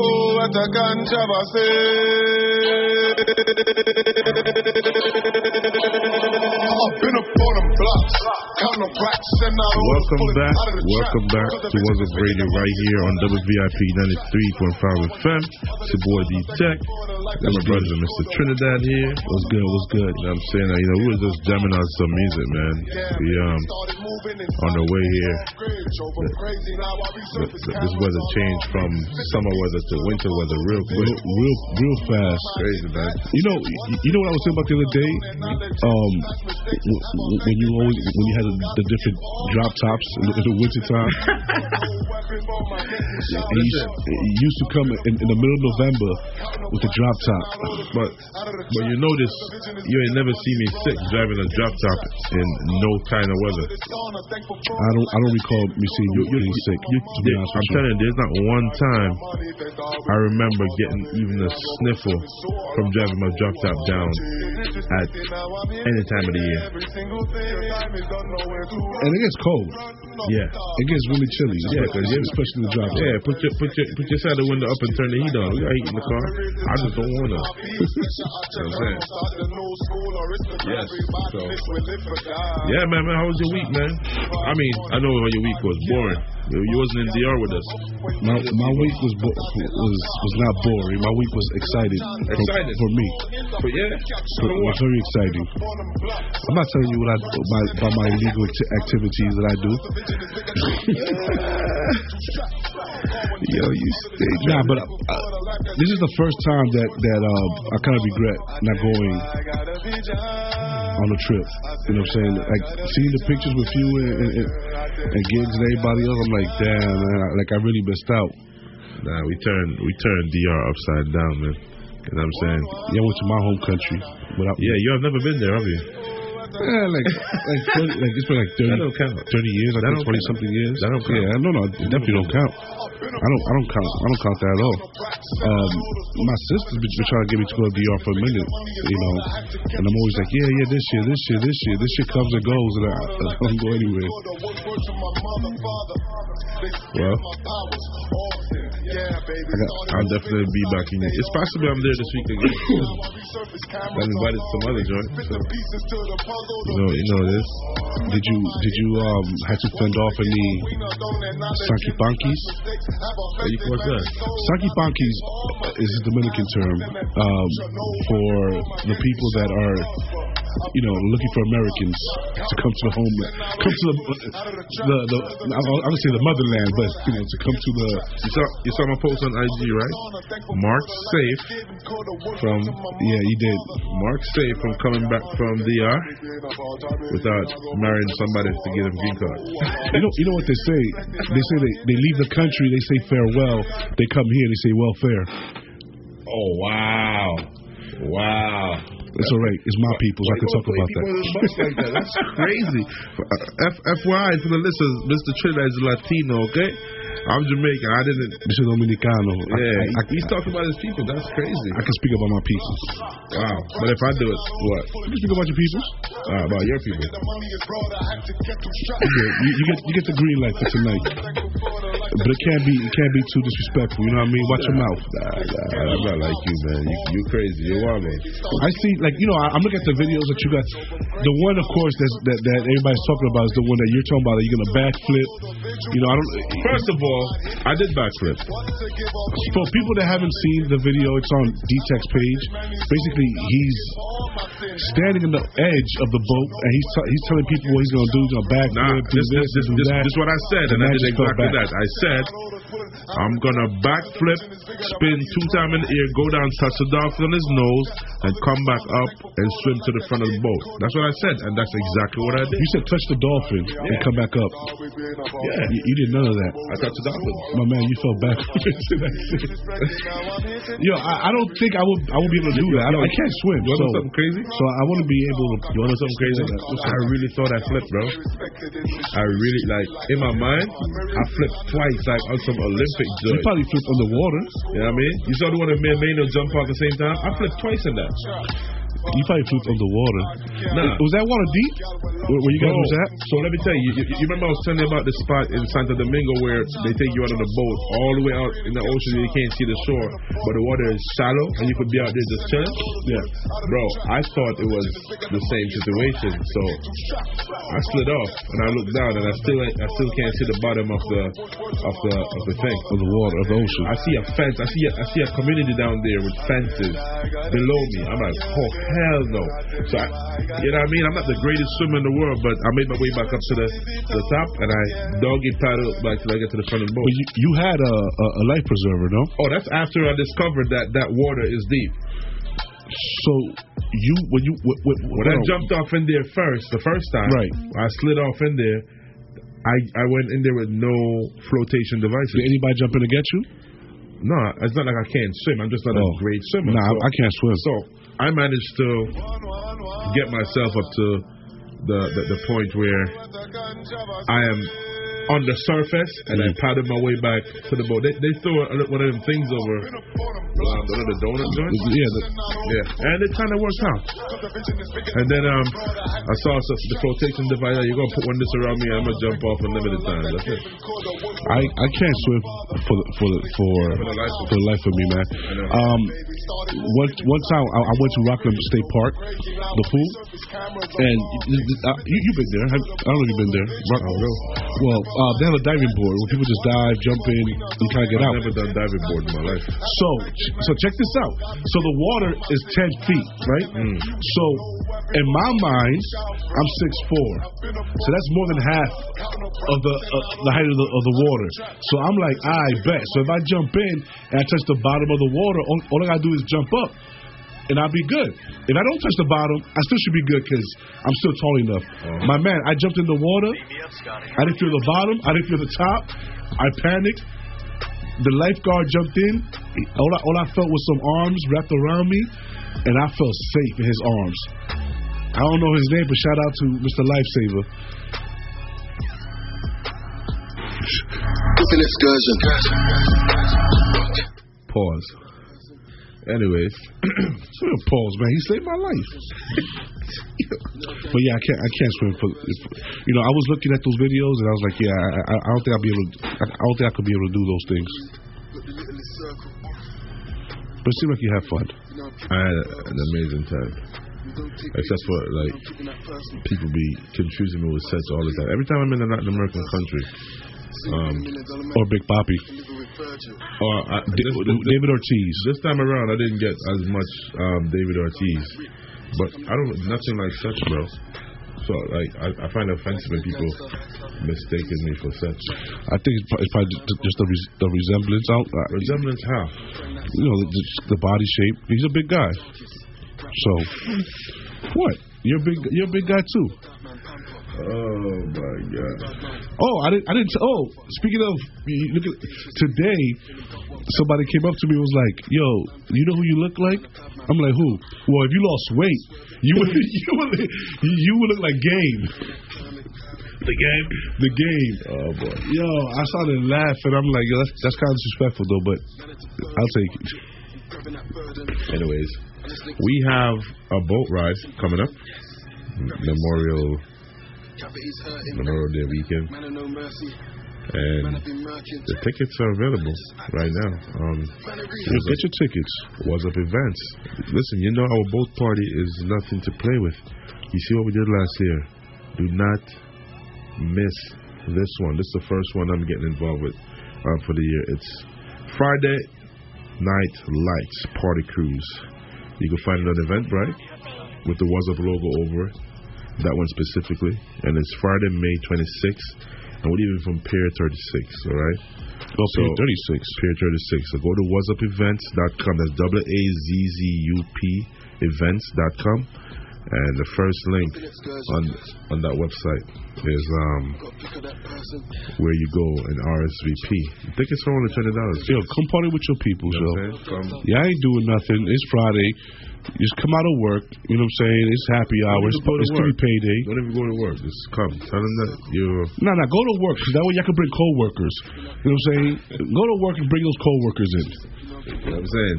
Welcome back. Welcome back to What's Up Radio right here on WVIP 93.5 FM. It's your boy D Tech. Got my brother Mr. Trinidad here. What's good? What's good? You know what I'm saying? You know, we were just jamming out some music, man. We um on the way here. th- th- This weather changed from summer weather to winter weather real quick. Real, real fast. Crazy, man. You know, you you know what I was saying about the other day. Um, when you always when you had the, the different drop tops in the, in the winter time. it, used, it used to come in, in the middle of November with the drop top. But but you notice you ain't never seen me sick driving a drop top in no kind of weather. I don't I don't recall me seeing you getting sick. to be honest I'm with you. telling you, there's not one time I remember getting even a sniffle from driving my drop top down at any time of the year. And it gets cold. Yeah. It gets really chilly. Yeah, cause you, especially the drop. Yeah, put your put your put your side of the window up and turn the heat on. We got heat in the car. I just don't wanna. you know what I'm saying? Yes. So yeah, man, man. How was your week, man? I mean, I know how your week was boring. You, wasn't in DR with us. My my week was bo- was was not boring. My week was excited for, Excited. for me. But yeah, it was very exciting. I'm not telling you what I my, about my illegal acti- activities that I do. Yo, you stay. Nah, but uh, this is the first time that that um, I kind of regret not going on a trip. You know what I'm saying? Like seeing the pictures with you and, and, and, gigs and everybody else. I'm like, damn, man, I- like I really missed out. Nah, we turned we turned DR upside down, man. You know what I'm saying? Yeah, I went to my home country. Without, Yeah, you have never been there, have you? Yeah, like like 30, like it's been like 30, That don't count. 30 years, I think don't twenty count. something years. That don't count. Yeah, no, no, it definitely don't count. I don't, I don't count, I don't count that at all. Um, my sister's been, been trying to get me to go to DR for a minute, you know, and I'm always like, yeah, yeah, this year, this year, this year, this year comes and goes, and I, I don't go anywhere. Well, I got, I'll definitely be back in it. It's possible I'm there this week again. I'm invited some other joint. So. You know, you know this. Did you, did you um have to fend off any Sanky Pankies? What's that? Sanky Pankies is a Dominican term um, for the people that are, you know, looking for Americans to come to the homeland, come to the, the, the I would say the motherland, but you know, to come to the. You saw, you saw my post on IG, right? Mark safe from yeah, he did. Mark safe from coming back from DR without marrying somebody to get him green card. You know, you know what they say? They say they, they leave the country, they say farewell. They come here, they say welfare. Oh wow, wow. It's all right. It's my people's. I can talk about that. like that. That's crazy. F- FYI for the listeners, Mr. Trinidad is Latino, okay? I'm Jamaican. I didn't. Mr. Dominicano. I- Yeah, I, I, he- he's talking about his people. That's crazy. I can speak about my peoples. Wow. But if I do it, what? You can speak about your peoples. Uh, about your people. Yeah, you, you get you get the green light for tonight. But it can't be it can't be too disrespectful. You know what I mean? Watch your mouth. Nah, nah, I'm not like you, man. You, you crazy. You're wild, man. I see, like you know, I, I'm looking at the videos that you got. The one, of course, that's, that that everybody's talking about is the one that you're talking about. That you're gonna backflip. You know, I don't. First of all, I did backflip. For people that haven't seen the video, it's on D-Tech's page. Basically, he's standing on the edge of the boat, and he's t- he's telling people what he's gonna do. He's gonna backflip, Nah, do this, this, this, do this, that. this is what I said, The and I did exactly that. I said, I'm gonna backflip, spin two times in the air, go down, touch the dolphin on his nose, and come back up and swim to the front of the boat. That's what I said, and that's exactly what I did. You said touch the dolphin and come back up. Yeah. You, you did none of that. I touched the. My man, you fell back into that shit. Yo, I, I don't think I would I would be able to do that. I, don't, I can't swim. You wanna so, something crazy? So I want to be able to. You want to something crazy? I really thought I flipped, bro. I really like in my mind, I flipped twice, like on some Olympic You probably flipped underwater. You know what I mean? You saw the one that me and Maynard jump off at the same time? I flipped twice in that. You probably flipped underwater. Nah. Was that water deep? Where, where you guys was at? So let me tell you, you, you remember I was telling you about the spot in Santo Domingo where they take you out on a boat all the way out in the ocean and you can't see the shore, but the water is shallow and you could be out there just chilling? Yeah. Bro, I thought it was the same situation, so I slid off and I looked down and I still I still can't see the bottom of the of the of the thing of the water of the ocean. I see a fence. I see a, I see a community down there with fences below me. I'm like, oh hell no. So I, you know what I mean? I'm not the greatest swimmer in the world, but I made my way back up to the the top and I doggy paddled back till I get to the front of the boat. But you, you had a, a, a life preserver, no? Oh, that's after I discovered that that water is deep. So you when you when, when, When I jumped off in there first, the first time, Right. I slid off in there. I I went in there with no flotation devices. Did anybody jump in to get you? No, it's not like I can't swim. I'm just not Oh. a great swimmer. Nah, So- I can't swim. So I managed to get myself up to the, the, the point where I am on the surface and I paddled my way back to the boat. They, they throw a, one of them things over um, one of the donut joints. Yeah, the, Yeah, and it kind of worked out. And then um, I saw some, the flotation device. You're gonna put one this around me. I'm gonna jump off unlimited time. That's it. I I can't swim for the, for the, for for the life of me, man. Um, one one time I, I went to Rockland State Park, the pool, and uh, you you've been there. Have- I don't know if you've been there. Rock, Well, uh, they have a diving board where people just dive, jump in, and kind of get I've out. never done diving board in my life. So, so check this out. So the water is ten feet, right? Mm. So, in my mind, I'm six four. So that's more than half of the uh, the height of the of the water. So I'm like, I bet. So if I jump in and I touch the bottom of the water, all, all I gotta do is jump up. And I'll be good. If I don't touch the bottom, I still should be good because I'm still tall enough. Uh-huh. My man, I jumped in the water. I didn't feel the bottom. I didn't feel the top. I panicked. The lifeguard jumped in. All I, all I felt was some arms wrapped around me, and I felt safe in his arms. I don't know his name, but shout out to Mr. Lifesaver. It's an excursion. Pause. Anyways, pause, man. He saved my life. but yeah, I can't. I can't swim for. You know, I was looking at those videos and I was like, yeah, I, I, I don't think I'll be able. To, I, I don't think I could be able to do those things. But it seemed like you had fun. I had an amazing time. Except for like people be confusing me with sets all the time. Every time I'm in a Latin American country, um, or Big Papi, or Da- this, David Ortiz. This time around, I didn't get as much um, David Ortiz, but I don't nothing like such, bro. So like I, I find it offensive when people mistaken me for such. I think it's probably, it's probably just just the, res, the resemblance out. Uh, Resemblance how? you know, the, the body shape. He's a big guy. So, what? You're big. You're a big guy too. Oh my god. Oh, I didn't. I didn't. Oh, speaking of, look at today. Somebody came up to me and was like, "Yo, you know who you look like?" I'm like, "Who?" Well, if you lost weight, you would. You would. You would look like Game. The game. The game. Oh boy. Yo, I started laughing. I'm like, yo, that's that's kind of disrespectful though, but I'll take it. Anyways, we have a boat ride coming up. Memorial Memorial Day weekend. And the tickets are available right now. Um, get your tickets. Wazzup events? Listen, you know our boat party is nothing to play with. You see what we did last year. Do not miss this one. This is the first one I'm getting involved with uh, for the year. It's Friday Night Lights Party Cruise. You can find it on Eventbrite with the Wazzup logo over it. That one specifically. And it's Friday, May 26th. And we're even from Pier 36, all right? Oh, Pier 36. Pier 36. So go to wazzupevents.com. That's W A Z Z U P events.com. And the first link on on that website is um where you go and RSVP. Tickets are only twenty dollars. Yo, come party with your people, You know what I'm saying? Come. Yeah, I ain't doing nothing. It's Friday. Just come out of work. You know what I'm saying? It's happy hour. It's, it's gonna be payday. Don't even go to work. Just come. Tell them that you're No, no, go to work. 'cause that way y'all can bring coworkers. You know what I'm saying? Go to work and bring those coworkers in. You know what I'm saying?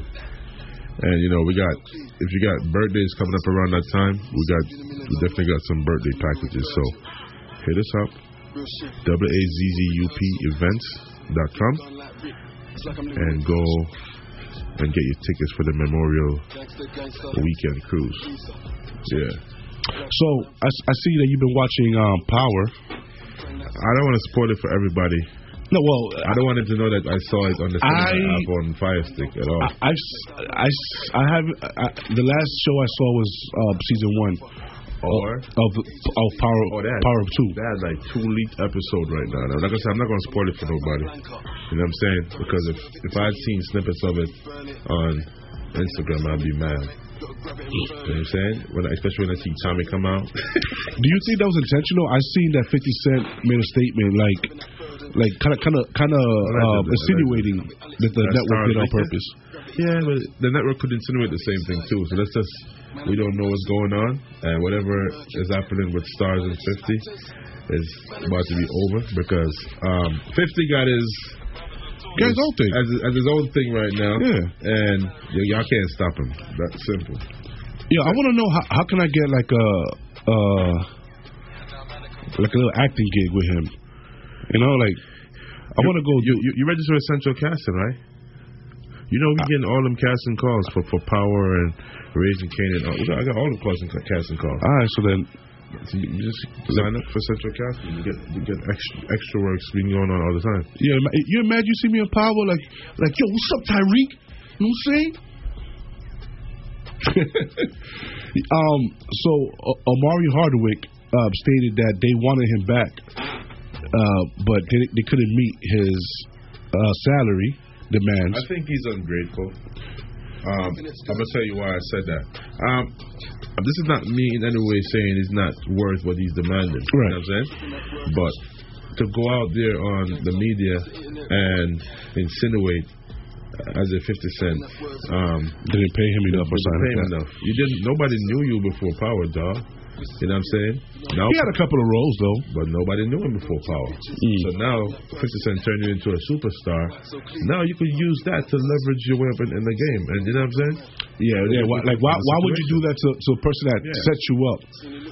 And you know, we got if you got birthdays coming up around that time, we got we definitely got some birthday packages. So hit us up. W A Z Z U P events.com and go and get your tickets for the Memorial Weekend Cruise. Yeah. So I, I see that you've been watching um, Power. I don't want to spoil it for everybody. No, well, I don't want them to know that I saw it on the I- app on Fire Stick at all. I, I, I have I, the last show I saw was uh, season one Or of of Power Oh, that, Power of Two. That has like two leaked episode right now. Now, Like I said, I'm not going to spoil it for nobody. You know what I'm saying? Because if if I had seen snippets of it on Instagram, I'd be mad. You know what I'm saying? When I, especially when I see Tommy come out. Do you think that was intentional? I seen that 50 Cent made a statement like, like kind of, kind of, kind of uh, insinuating that the That's network did on purpose. Yeah, but the network could insinuate the same thing too. So let's just we don't know what's going on, and whatever is happening with Starz and Fifty is about to be over because um, Fifty got his Got his own thing. as, as his own thing right now. Yeah. and y- y'all can't stop him. That's simple. Yeah, I want to know how how can I get like a uh like a little acting gig with him? You know, like I want to go. You, you you register with Central Casting, right? You know we getting all them casting calls for for Power and Raising and all. I got all the calls and casting calls. All right, so then So you you just sign up for Central Casting. You get you get extra extra works being going on all the time. Yeah, you imagine you see me in power like like yo, what's up, Tariq? You know what I'm saying? um, so uh, Omari Hardwick uh, stated that they wanted him back, uh, but they, they couldn't meet his uh, salary demands. I think he's ungrateful. Um, I'm gonna tell you why I said that. Um, this is not me in any way saying he's not worth what he's demanding. You know what I'm saying? But to go out there on the media and insinuate uh, as a 50 Cent um, didn't pay him enough or didn't something pay him like that. enough. You didn't. Nobody knew you before Power, dog. You know what I'm saying? Now, He had a couple of roles though, but nobody knew him before Power. Mm. So now, 50 Cent turned you into a superstar. Now you can use that to leverage your way up in, in the game. And you know what I'm saying? Yeah, yeah. Why, like, why, why would you do that to, to a person that Yeah. sets you up?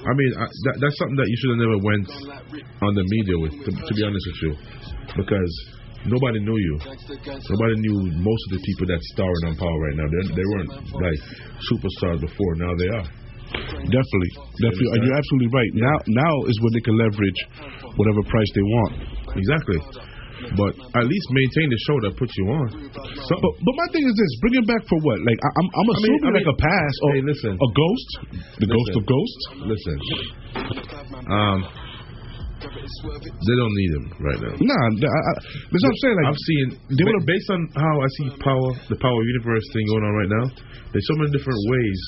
I mean, I, that, that's something that you should have never went on the media with, to, to be honest with you, because nobody knew you. Nobody knew most of the people that's starring on Power right now. They, they weren't like superstars before. Now they are. Definitely, definitely. And you're absolutely right. Now, now is when they can leverage whatever price they want. Exactly. But at least maintain the show that puts you on. So, But, but my thing is this: bring him back for what? Like I, I'm, I'm I mean- assuming I like mean- a pass or Hey, listen. a ghost, the ghost of ghosts. listen, um, they don't need him right now. Nah, I, I, that's what I'm saying. Like I've seen they ba- based on how I see power, the power universe thing going on right now. There's so many different ways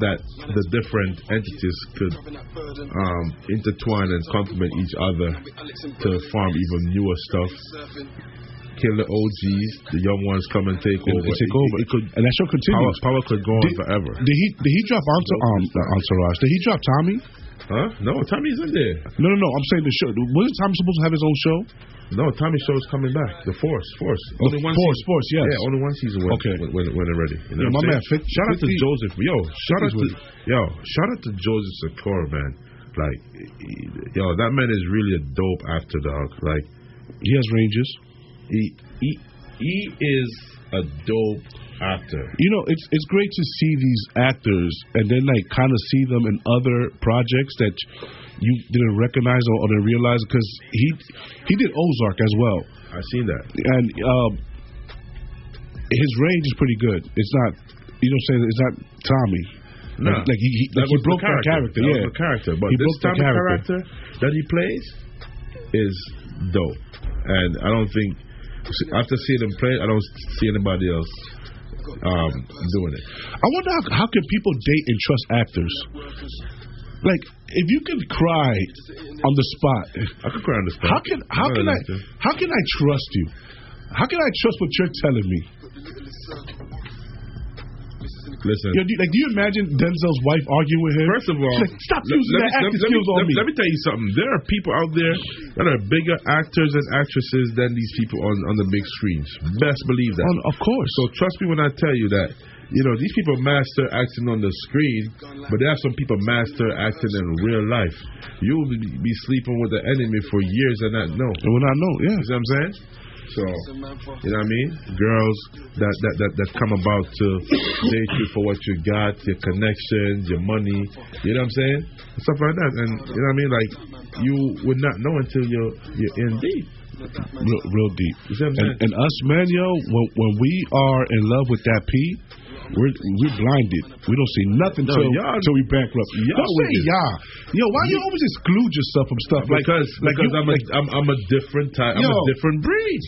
that the different entities could um, intertwine and complement each other to farm even newer stuff. Kill the OGs, the young ones come and take over. and take It- over, It, could and that show power, continues. power could go on Did- forever. Did he did he drop Entourage? Um, Entourage. Did he drop Tommy? Huh? No, Tommy's in there. No, no, no. I'm saying the show. Wasn't Tommy supposed to have his own show? No, Tommy is coming back. The Force, Force. Oh, the Force, season. Force, yes. Yeah, only one season when, Okay. when, when, when they're ready. You Yeah, my man, 50 shout out to Joseph. Yo, shout out to yo, shout out to Joseph Sikora, man. Like, yo, that man is really a dope actor, dog. Like, he has ranges. He he he is a dope actor. You know, it's it's great to see these actors and then like kind of see them in other projects that you didn't recognize or, or didn't realize because he he did Ozark as well. I seen that. And um, his range is pretty good. It's not, you know, saying it's not Tommy. Nah. like, like he, he, like he was the broke that character. That yeah, was the character. But he this broke the Tommy character. character that he plays is dope, and I don't think after seeing him play, I don't see anybody else um, doing it. I wonder how, how can people date and trust actors? Like, if you can cry on the spot, I can cry on the spot. How can how can I how can I trust you? How can I trust what you're telling me? Listen. Yo, do, like, do you imagine Denzel's wife arguing with him? First of all, like, stop let- using that me- acting let me- on let me. Let me tell you something. There are people out there that are bigger actors and actresses than these people on, on the big screens. Best believe that. of course. So trust me when I tell you that. You know, these people master acting on the screen, but there are some people master acting in real life. You will be, be sleeping with the enemy for years and not know. And will not know, yeah. You see what I'm saying? So, you know what I mean? Girls that, that, that, that come about to date you for what you got, your connections, your money, you know what I'm saying? Stuff like that. And, you know what I mean? Like, you would not know until you're, you're in deep. real, real deep. You see what I'm And, and us men, yo, when when we are in love with that P, we're we're blinded. We don't see nothing No, till y'all- till we bankrupt. y'all Don't say y'all. Yo, why you always exclude yourself from stuff like because like because you- I'm, a, like- I'm I'm a different type. I'm a different breed.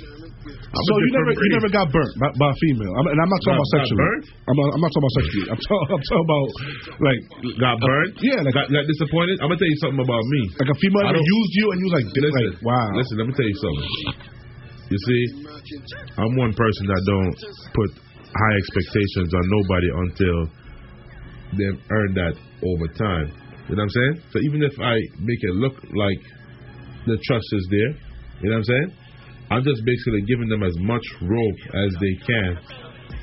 I'm so you never you never got burnt by, by a female. I'm, and I'm not talking Got- about sexually. burnt? I'm not, I'm not talking about sexually. I'm, talking I'm talking about like got burned. yeah, like got, got disappointed. I'm gonna tell you something about me. like a female ever used you and you was like, Listen, like wow. Listen, let me tell you something. You see, I'm one person that don't put high expectations on nobody until they've earned that over time. You know what I'm saying? So even if I make it look like the trust is there, you know what I'm saying? I'm just basically giving them as much rope as they can.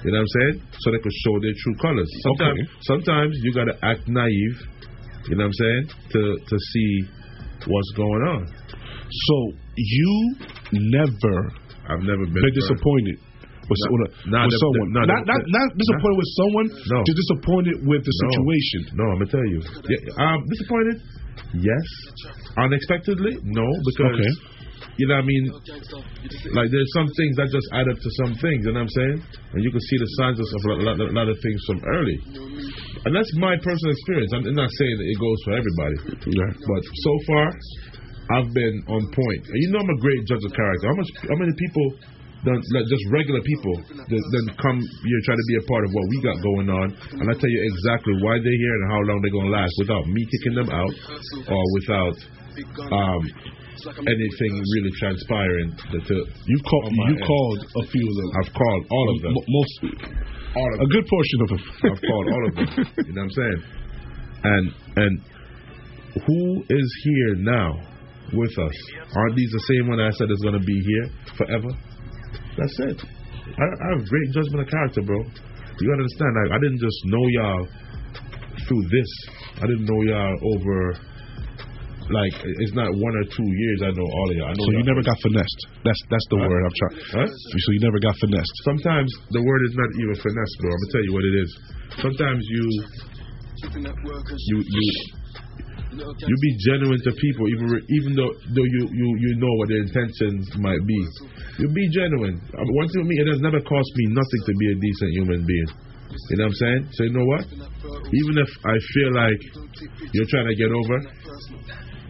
You know what I'm saying? So they could show their true colors. Sometimes, sometimes you gotta act naive. You know what I'm saying? To to see what's going on. So you never I've never been been disappointed with, Nah, with, nah, with someone. not, not, not disappointed with someone, No. just disappointed with the situation. No, I'm gonna tell you. Yeah, um, disappointed? Yes. Unexpectedly? No, because Okay. you know what I mean. Like there's some things that just add up to some things. You know what I'm saying? And you can see the signs of a lot, a lot of things from early. And that's my personal experience. I'm not saying that it goes for everybody, but so far I've been on point. And you know I'm a great judge of character. How much? How many people? Like just regular people that then come here try to be a part of what we got going on, and I tell you exactly why they're here and how long they're gonna last without me kicking them out or without um, anything really transpiring. To, to You my you end. called a few of them. I've called all of them. M- most, All of a good portion of them. I've called all of them. You know what I'm saying? And and who is here now with us? Aren't these the same one I said is gonna be here forever? That's it. I, I have great judgment of character, bro. You gotta understand. Like, I didn't just know y'all through this. I didn't know y'all over. Like it's not one or two years. I know all of y'all. I know So you never got finessed. That's that's the Huh? word I'm trying. Huh? So you never got finessed. Sometimes the word is not even finesse, bro. I'm gonna tell you what it is. Sometimes you you you you be genuine to people, even even though though you you you know what their intentions might be. You be genuine. I mean, one thing with me, it has never cost me nothing to be a decent human being. You know what I'm saying? So you know what? Even if I feel like you're trying to get over,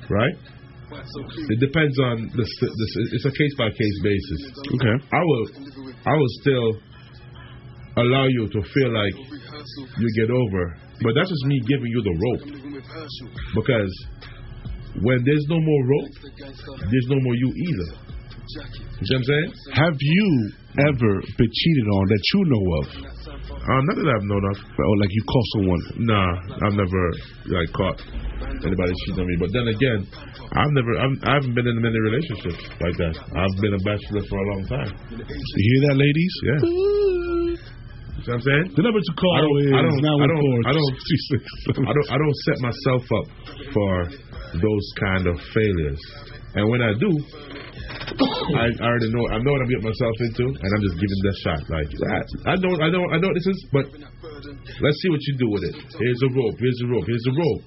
right? It depends on the, the it's a case by case basis. Okay. I will I will still allow you to feel like you get over, but that's just me giving you the rope. Because when there's no more rope, there's no more you either. You see what I'm saying? Have you ever been cheated on that you know of? Um, not that I've known of. Or like you caught someone? Nah, I've never like caught anybody cheating on me. But then again, I've never, I'm, I haven't been in many relationships like that. I've been a bachelor for a long time. You hear that, ladies? Yeah. You see what I'm saying? The number to call I don't, is I don't, I don't, 914 I don't, I don't, I don't set myself up for those kind of failures. And when I do, I, I already know, I know what I'm getting myself into, and I'm just giving that shot. Like I, I know, I know, I know what this is, but let's see what you do with it. Here's a rope. Here's a rope. Here's a rope.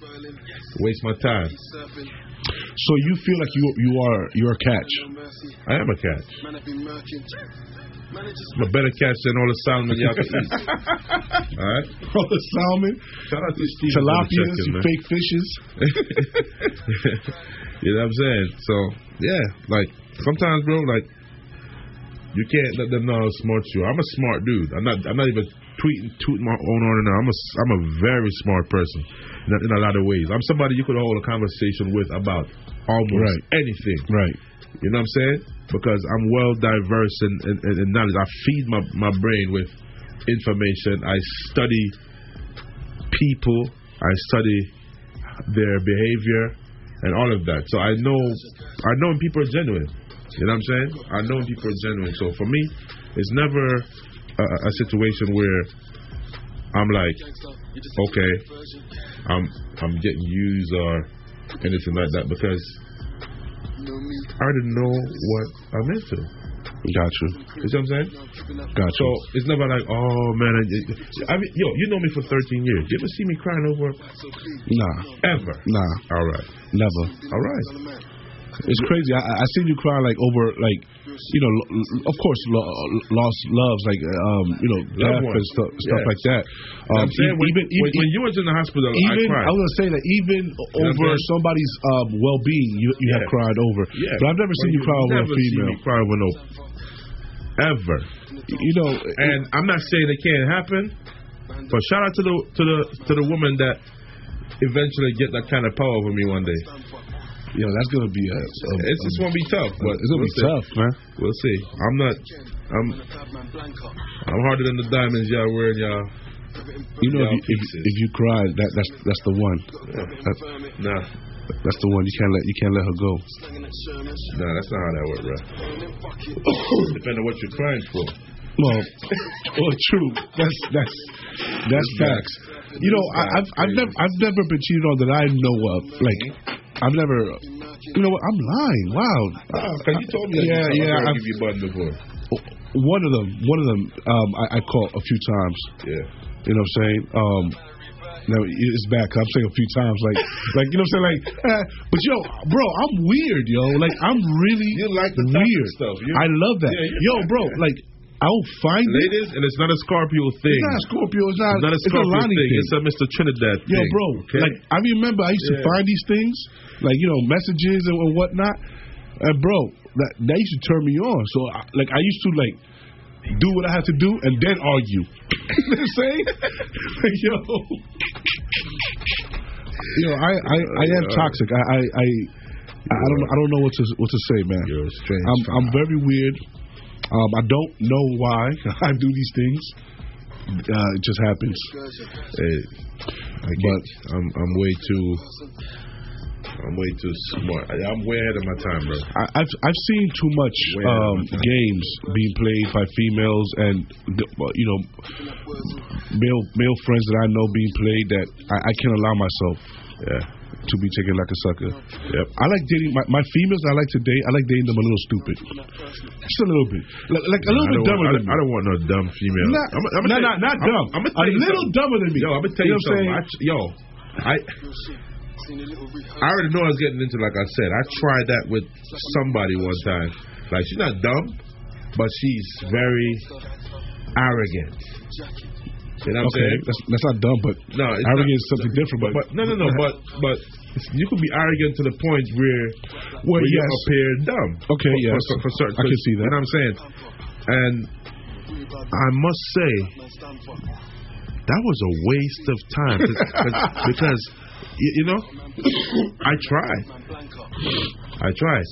Waste my time. So you feel like you you are you're a catch? I am a catch. I'm a better catch than all the salmon y'all can eat. All right. All the salmon, Shout out to Steve. tilapias, you fake fishes. you know what I'm saying? So yeah, like sometimes, bro, like you can't let them know how smart you are. I'm a smart dude. I'm not. I'm not even tweeting, tooting my own horn. now. I'm a. I'm a very smart person in a, in a lot of ways. I'm somebody you could hold a conversation with about almost Right. anything. Right. You know what I'm saying? Because I'm well diverse in, in, in, in knowledge. I feed my, my brain with information. I study people. I study their behavior and all of that. So I know I know when people are genuine. You know what I'm saying? I know people are genuine. So for me, it's never a, a situation where I'm like, okay, I'm I'm getting used or anything like that because I already know what I'm into. Got you. You see what I'm saying? Got So it's never like, oh man, I, I mean, yo, you know me for 13 years. You ever see me crying over Nah. ever? Nah. All right. Never. All right. It's crazy. I, I I seen you cry like over like you know of course lo, lost loves like um you know death and stuff stuff Yeah. like that. You Um, I'm saying? when, even, when, even, when you was in the hospital, I even cried. I was gonna say that even know over somebody's um, well being, you you have cried over. Yeah. But I've never seen But you cry over a never seen female. cry over no ever. You know, And I'm not saying it can't happen, but shout out to the to the to the woman that eventually get that kind of power over me one day. Yo, that's gonna be a. a It's just gonna be tough, but it's gonna we'll be see. tough, man. We'll see. I'm not. I'm. I'm harder than the diamonds y'all wearing, y'all. You know, y'all if you, if, if you cry, that that's that's the one. That, Nah, that's the one. You can't let you can't let her go. nah, that's not how that works, bro. Depending on what you're crying for. Well, well, true. That's that's that's facts. You know, I, I've I've never I've never been cheated on that I know of. Like, I've never. You know what? I'm lying. Wow. Cause you told me that Yeah, you yeah. I've I've- give you button before. One of them, one of them, um, I, I caught a few times. Yeah. You know what I'm saying? Um, now it's bad 'cause I'm saying a few times, like, like you know what I'm saying, like. eh, but yo, bro, I'm weird, yo. Like I'm really You like the weird. stuff. You- I love that. Yeah, yo, you're bro, like I'll find it. Ladies, and it's not a Scorpio thing. It's not a Scorpio. It's not. It's not a it's a thing. thing. It's a Mr. Trinidad Yo, thing. Yo, bro, okay? like I remember I used to find these things, like you know, messages and, whatnot. And bro, that that used to turn me on. So I, like I used to like do what I had to do and then argue. you know what I'm saying? like, yo, yo, I I, I am toxic. I I. I I don't. I don't know what to what to say, man. You're strange I'm I'm very weird. Um, I don't know why I do these things. Uh, it just happens. Hey, I get, I'm I'm way too I'm way too smart. I, I'm way ahead of my time, bro. I, I've I've seen too much Way ahead of um, games being played by females and you know male male friends that I know being played that I, I can't allow myself yeah. To be taken like a sucker. Yep. I like dating my, my females I like to date. I like dating them a little stupid, just a little bit, like, like a little bit dumber want, than I, I don't want no dumb female. Not, I'm, I'm not, not, not dumb. I'm, a little dumber than me. Yo, I'm gonna tell you, know what I'm something. I, yo, I. I already know I was getting into. Like I said, I tried that with somebody one time. Like she's not dumb, but she's very arrogant. You know what I'm okay, saying? that's, that's not dumb, but No, it's arrogance not- is something different. But, But no, no, no. But but you can be arrogant to the point where Well, where you yes. appear dumb. Okay, for, yes. For, for certain, I can see that. You know what I'm saying? And I must say that was a waste of time 'cause- because you, you know I tried. I tried.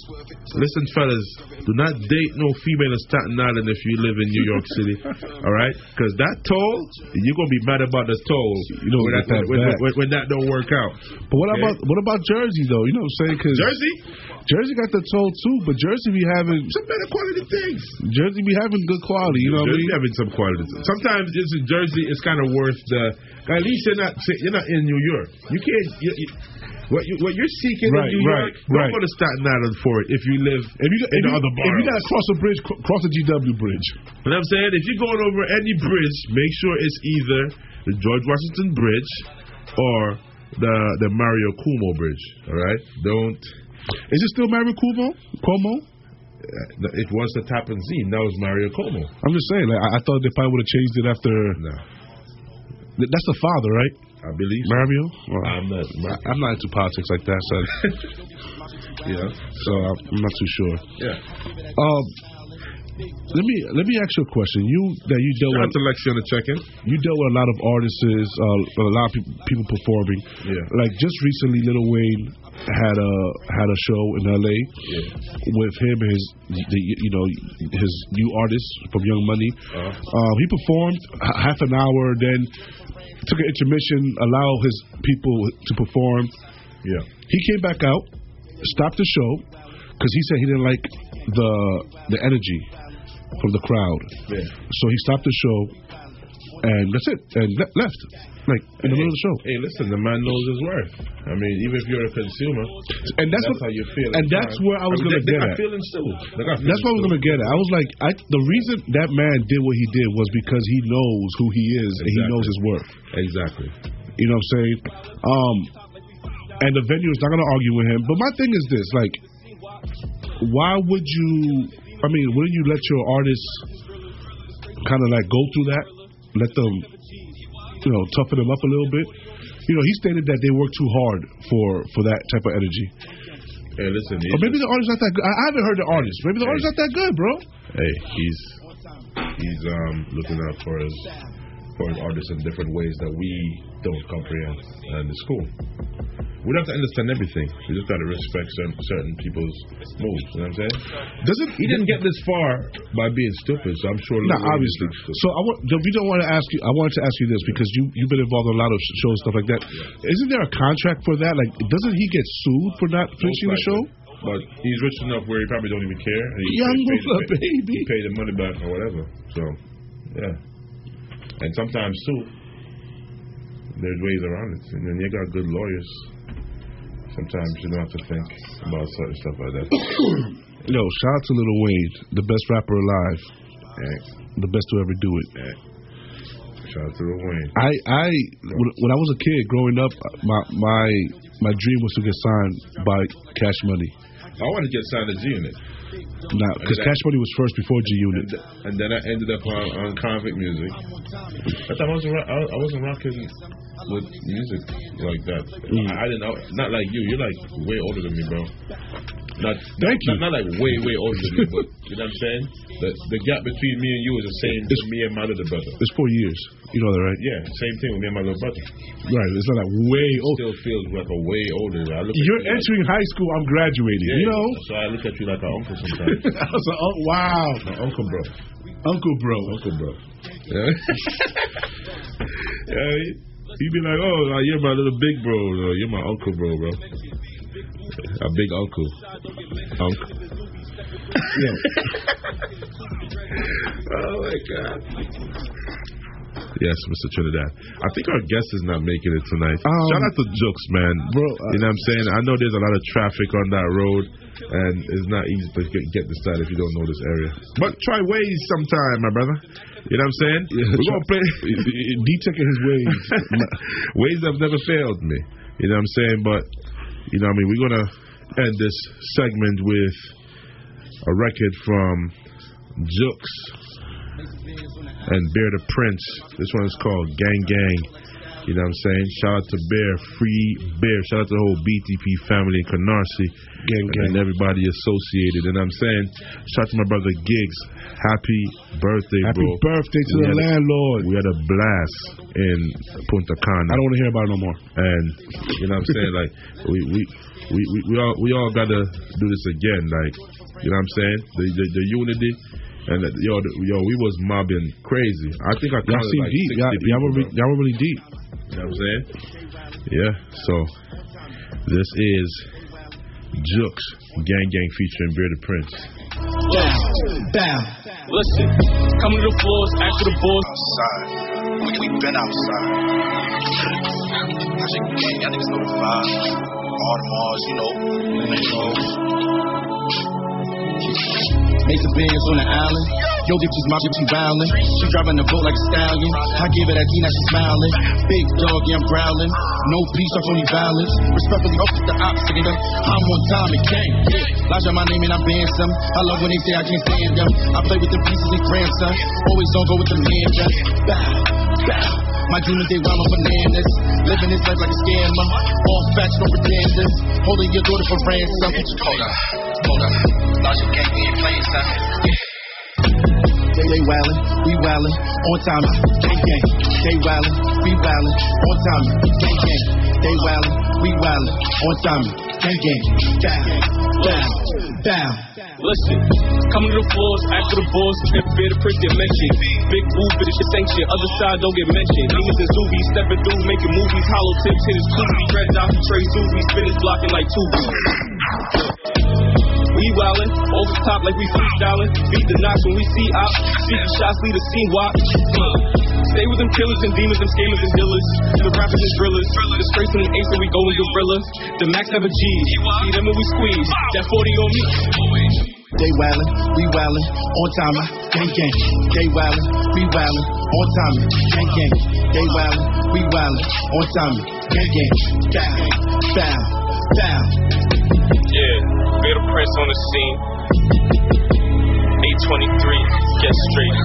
Listen, fellas, do not date no female in Staten Island if you live in New York City. All right? Because that toll, you're gonna be mad about the toll. You know, when that, that when, when, when that don't work out. But what Okay? about what about Jersey though? You know what I'm saying? Cause Jersey? Jersey got the toll too, but Jersey be having some better quality things. Jersey be having good quality. You know what I mean? having some quality. Sometimes it's in Jersey. It's kind of worth the. At least you're not you're not in New York. You can't. You, you, what, you, what you're seeking Right, in New right, York, don't right. go to Staten Island for it. If you live If you in if you, other if you gotta cross a bridge, cross the GW bridge. You know what I'm saying? If you're going over any bridge, make sure it's either the George Washington Bridge or the the Mario Cuomo Bridge. All right, don't. Is it still Mario Cuomo? Cuomo? Uh, It was the Tappan Zee. That was Mario Cuomo. I'm just saying. Like, I, I thought they probably would have changed it after. No. That's the father, right? I believe so. Mario. Well, I'm not. I'm not into politics like that, son. Yeah. so I'm I'm not too sure. Yeah. Um, let me let me ask you a question. You that you dealt Shout with Lexi on the check-in. you dealt with a lot of artists, uh, a lot of people, people performing. Yeah. Like just recently, Lil Wayne had a had a show in L.A. Yeah. with him and his the, you know his new artist from Young Money. Uh-huh. Um, he performed h- half an hour, then took an intermission, allow his people to perform. Yeah. He came back out, stopped the show because he said he didn't like the the energy from the crowd. Yeah. So he stopped the show, and that's it, and le- left like in the middle of the show. Hey, listen, the man knows his worth. I mean, even if you're a consumer, And that's, what, how you feel. And that's where I was mean, gonna they, get got at. feelings too. They got That's what I was gonna get at. I was like, I, the reason that man did what he did was because he knows who he is and he knows his worth. Exactly. You know what I'm saying? Um, and the venue is not gonna argue with him. But my thing is this: like, why would you? I mean, wouldn't you let your artists kind of like go through that? Let them, you know, toughen them up a little bit. You know, he stated that they work too hard for for that type of energy. Hey, listen. Or maybe the artist's not that good. I I haven't heard the artist. Maybe the artist's not that good, bro. Hey, he's he's um looking out for his artists in different ways that we don't comprehend, uh, and it's cool. We don't have to understand everything. We just got to respect certain, certain people's moves. You know what I'm saying? Doesn't he didn't get this far by being stupid? So I'm sure. No, obviously. is not stupid. So I want. We don't want to ask you, I wanted to ask you this because you you've been involved in a lot of shows and stuff like that. not there a contract for that? Like, doesn't he get sued for not finishing the show? But he's rich enough where he probably don't even care. And he Young he paid, paid- baby. He paid the money back or whatever. So, yeah. And sometimes too, there's ways around it. And then you got good lawyers. Sometimes you don't have to think about certain stuff like that. Yo, shout out to Lil Wayne, the best rapper alive, the best to ever do it. Shout out to Lil Wayne. I I when, when I was a kid growing up, my my my dream was to get signed by Cash Money. I want to get signed to G Unit. Nah, because Cash Money was first before G Unit. And then I ended up on, on Konvict music. But I wasn't I, I wasn't rocking with music like that. Mm. I, I didn't know, not like you. You're like way older than me, bro. Not Thank you. Not, not like way way older than me, but you know what I'm saying. The the gap between me and you is the same as me and my little brother. It's four years. You know that, right? Yeah, same thing with me and my little brother. Right. It's not like way old. Still feels like a way older. I look You're you like- entering high school. I'm graduating. Yeah, you know. So I look at you like an uncle sometimes. I was like, oh wow, My uncle, bro. Uncle Bro. Uncle, bro. Yeah. yeah He'd be like, oh, you're my little big bro. You're my uncle, bro, bro. A big uncle. Uncle. Yeah. oh my God. Yes, Mr. Trinidad. I think our guest is not making it tonight. Um, Shout out to Jooks, man. Bro, you know what I'm saying? I know there's a lot of traffic on that road, and it's not easy to get, get this side if you don't know this area. But try Waze sometime, my brother. You know what I'm saying? We're going to play. Detecting his ways. Waze have never failed me. You know what I'm saying? But, you know what I mean? We're going to end this segment with a record from Jooks and Bear the Prince. This one is called Gang Gang. You know what I'm saying? Shout out to Bear, Free Bear. Shout out to the whole BTP family in Canarsie. Gang, And everybody associated. And I'm saying, shout out to my brother Giggs. Happy birthday, Happy bro. birthday to We the had a- landlord. we had a blast in Punta Cana. I don't want to hear about it no more. And you know what I'm saying? Like we we we, we, we all we all gotta do this again. Like you know what I'm saying? The the, the unity and yo the, yo we was mobbing crazy. I think I Y'all seem like deep. 60 Y'all, y'all, were, re- y'all were really deep. Bro. You know what I'm saying? Yeah. So this is Jooks Gang Gang featuring Bear the Prince. Down, down. Listen, come to the floors, after the boys. Outside. We, we been outside. I should gang, y'all niggas know the vibe. Audemars, you know. Metros. Mason Benz on the island. Yo, is my bitch, she violent. She driving the boat like a stallion. I give it a D, now she smiling. Big dog, yeah, I'm growling. No peace, off only violence. Respectfully, off with the ops, nigga. I'm on time, it gang. Yeah. Lodge on my name and I band some. I love when they say I can't stand them. I play with the pieces and grandson. Always don't go with the handguns. Bow, bow. My demons, they wild on bananas. Living this life like a scammer. All facts, no pretenders. Holding your daughter for ransom. Hold up, hold up. Logic we ain't playing, son. They, they wildin', we wildin', on time, gang gang. They wildin', we wildin', on time, gang gang. They wildin', we wildin', on time, gang gang. Down, down, down. Listen, come to the floors, after the boys, if bear the prince get mentioned. Big move, but it's sanction. Other side don't get mentioned. Demons and zoobies stepping through, making movies. Hollow tips hit his koozie. Red dot Trey Zoobies, spinach blocking like two We wildin', off the top like we freestyling. Beat the knocks when we see op. Speaking shots, lead a scene watch. Stay with them killers and demons, them scammers and dealers. The rappers and drillers. The straights and the ace and we go in gorilla. The max never G's. See them when we squeeze. That 40 on me. They wildin', we wildin', on time, gang gang. They wildin', we wildin', on time, gang gang. They wildin', we wildin', on time, gang gang. Down, down, down. Yeah, the prince on the scene. 823, get straight.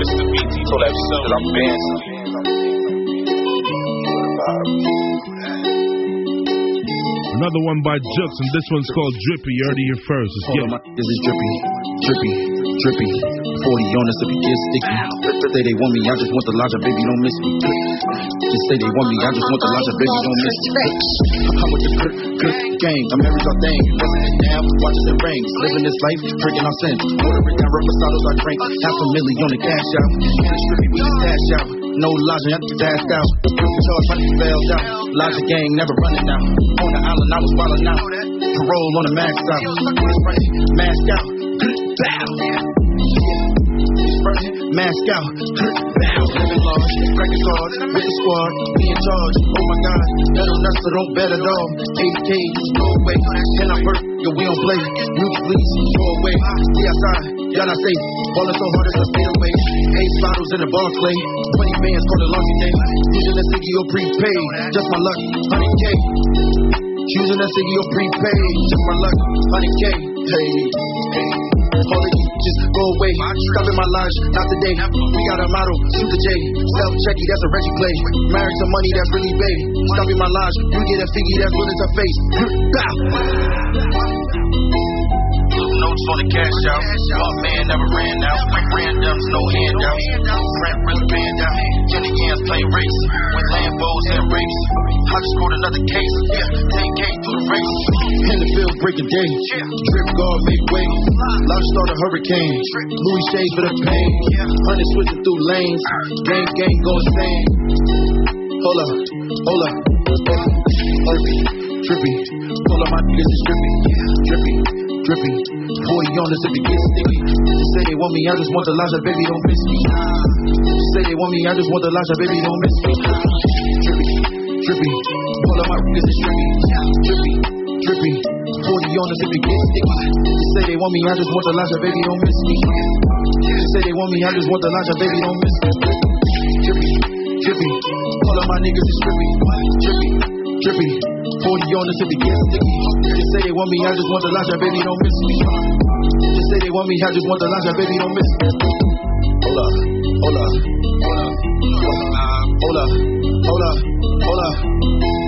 Mr. BT, Told that shit that I'm dancing. Another one by Jooks, and this one's called Drippy. You heard it here first. Let's get it. This is drippy, drippy, drippy. 40 on us if it gets sticky. Say they want me, I just want the larger baby, don't miss me. Just say they want me, I just want the larger baby, don't miss me. I'm with the good, good game. I'm every all thing. It down, watching it rain. Living this life, drinking our sin. It down, reposados I drink. Half a million on the cash out. We just cash out. No logic, I just dashed out. Guilty charge, just bailed out. Logic gang, never running out. On the island, I was wildin' out. Parole on the max out. Masked out. Bow. Mask out. Bow. Living large, cracking hard, with the squad, we in charge. Oh my god, us, so don't bet at all. 80K, no way. Can I hurt? Yo, we don't play. Music please, go away. Stay outside, y'all not safe. Ballin' so hard, it's a stay away. Eight bottles in the bar play. 20 bands called a lucky day. Using the city or prepaid. Just my luck, 100K. Choosing a city or prepaid. Just my luck, 100K. Hey, hey. All you just go away. Stop in my lodge, not today. We got a model, the J. Self checky, that's a Reggie play. Married to money, that's really big. Stop in my lodge, you get a figgy that's willing to face. Bow. Notes on the cash out. One man never ran out. Randoms, no handouts. Rent really banned out. Jenny Yams play race with Lambos and rapes. I just scored another case. Yeah, 10K through the race. In the field, breaking day. Drip guard, make way. Launch start a hurricane. Louis shades for the pain. Honey switching through lanes. Gang, gang, go insane. Hold up, hold up. Trippy, All of my niggas is drippy, drippy, drippy. 40 on us if it gets sticky. Say they want me, I just want the Elijah, baby, don't miss me. Say they want me, I just want the Elijah, baby, don't miss me. Drippy, drippy. All of my niggas is drippy, drippy, drippy. 40 on us if it gets sticky. Say they want me, I just want the Elijah, baby, don't miss me. Say they want me, I just want the Elijah, baby, don't miss me. Drippy, drippy. All of my niggas is drippy, drippy, drippy. 40 on us if it gets sticky. They say they want me, I just want the Elijah, baby, don't miss me. They say they want me, I just want the Elijah, baby, don't miss me. Hold up, hold up, hold up, hold up, hold up.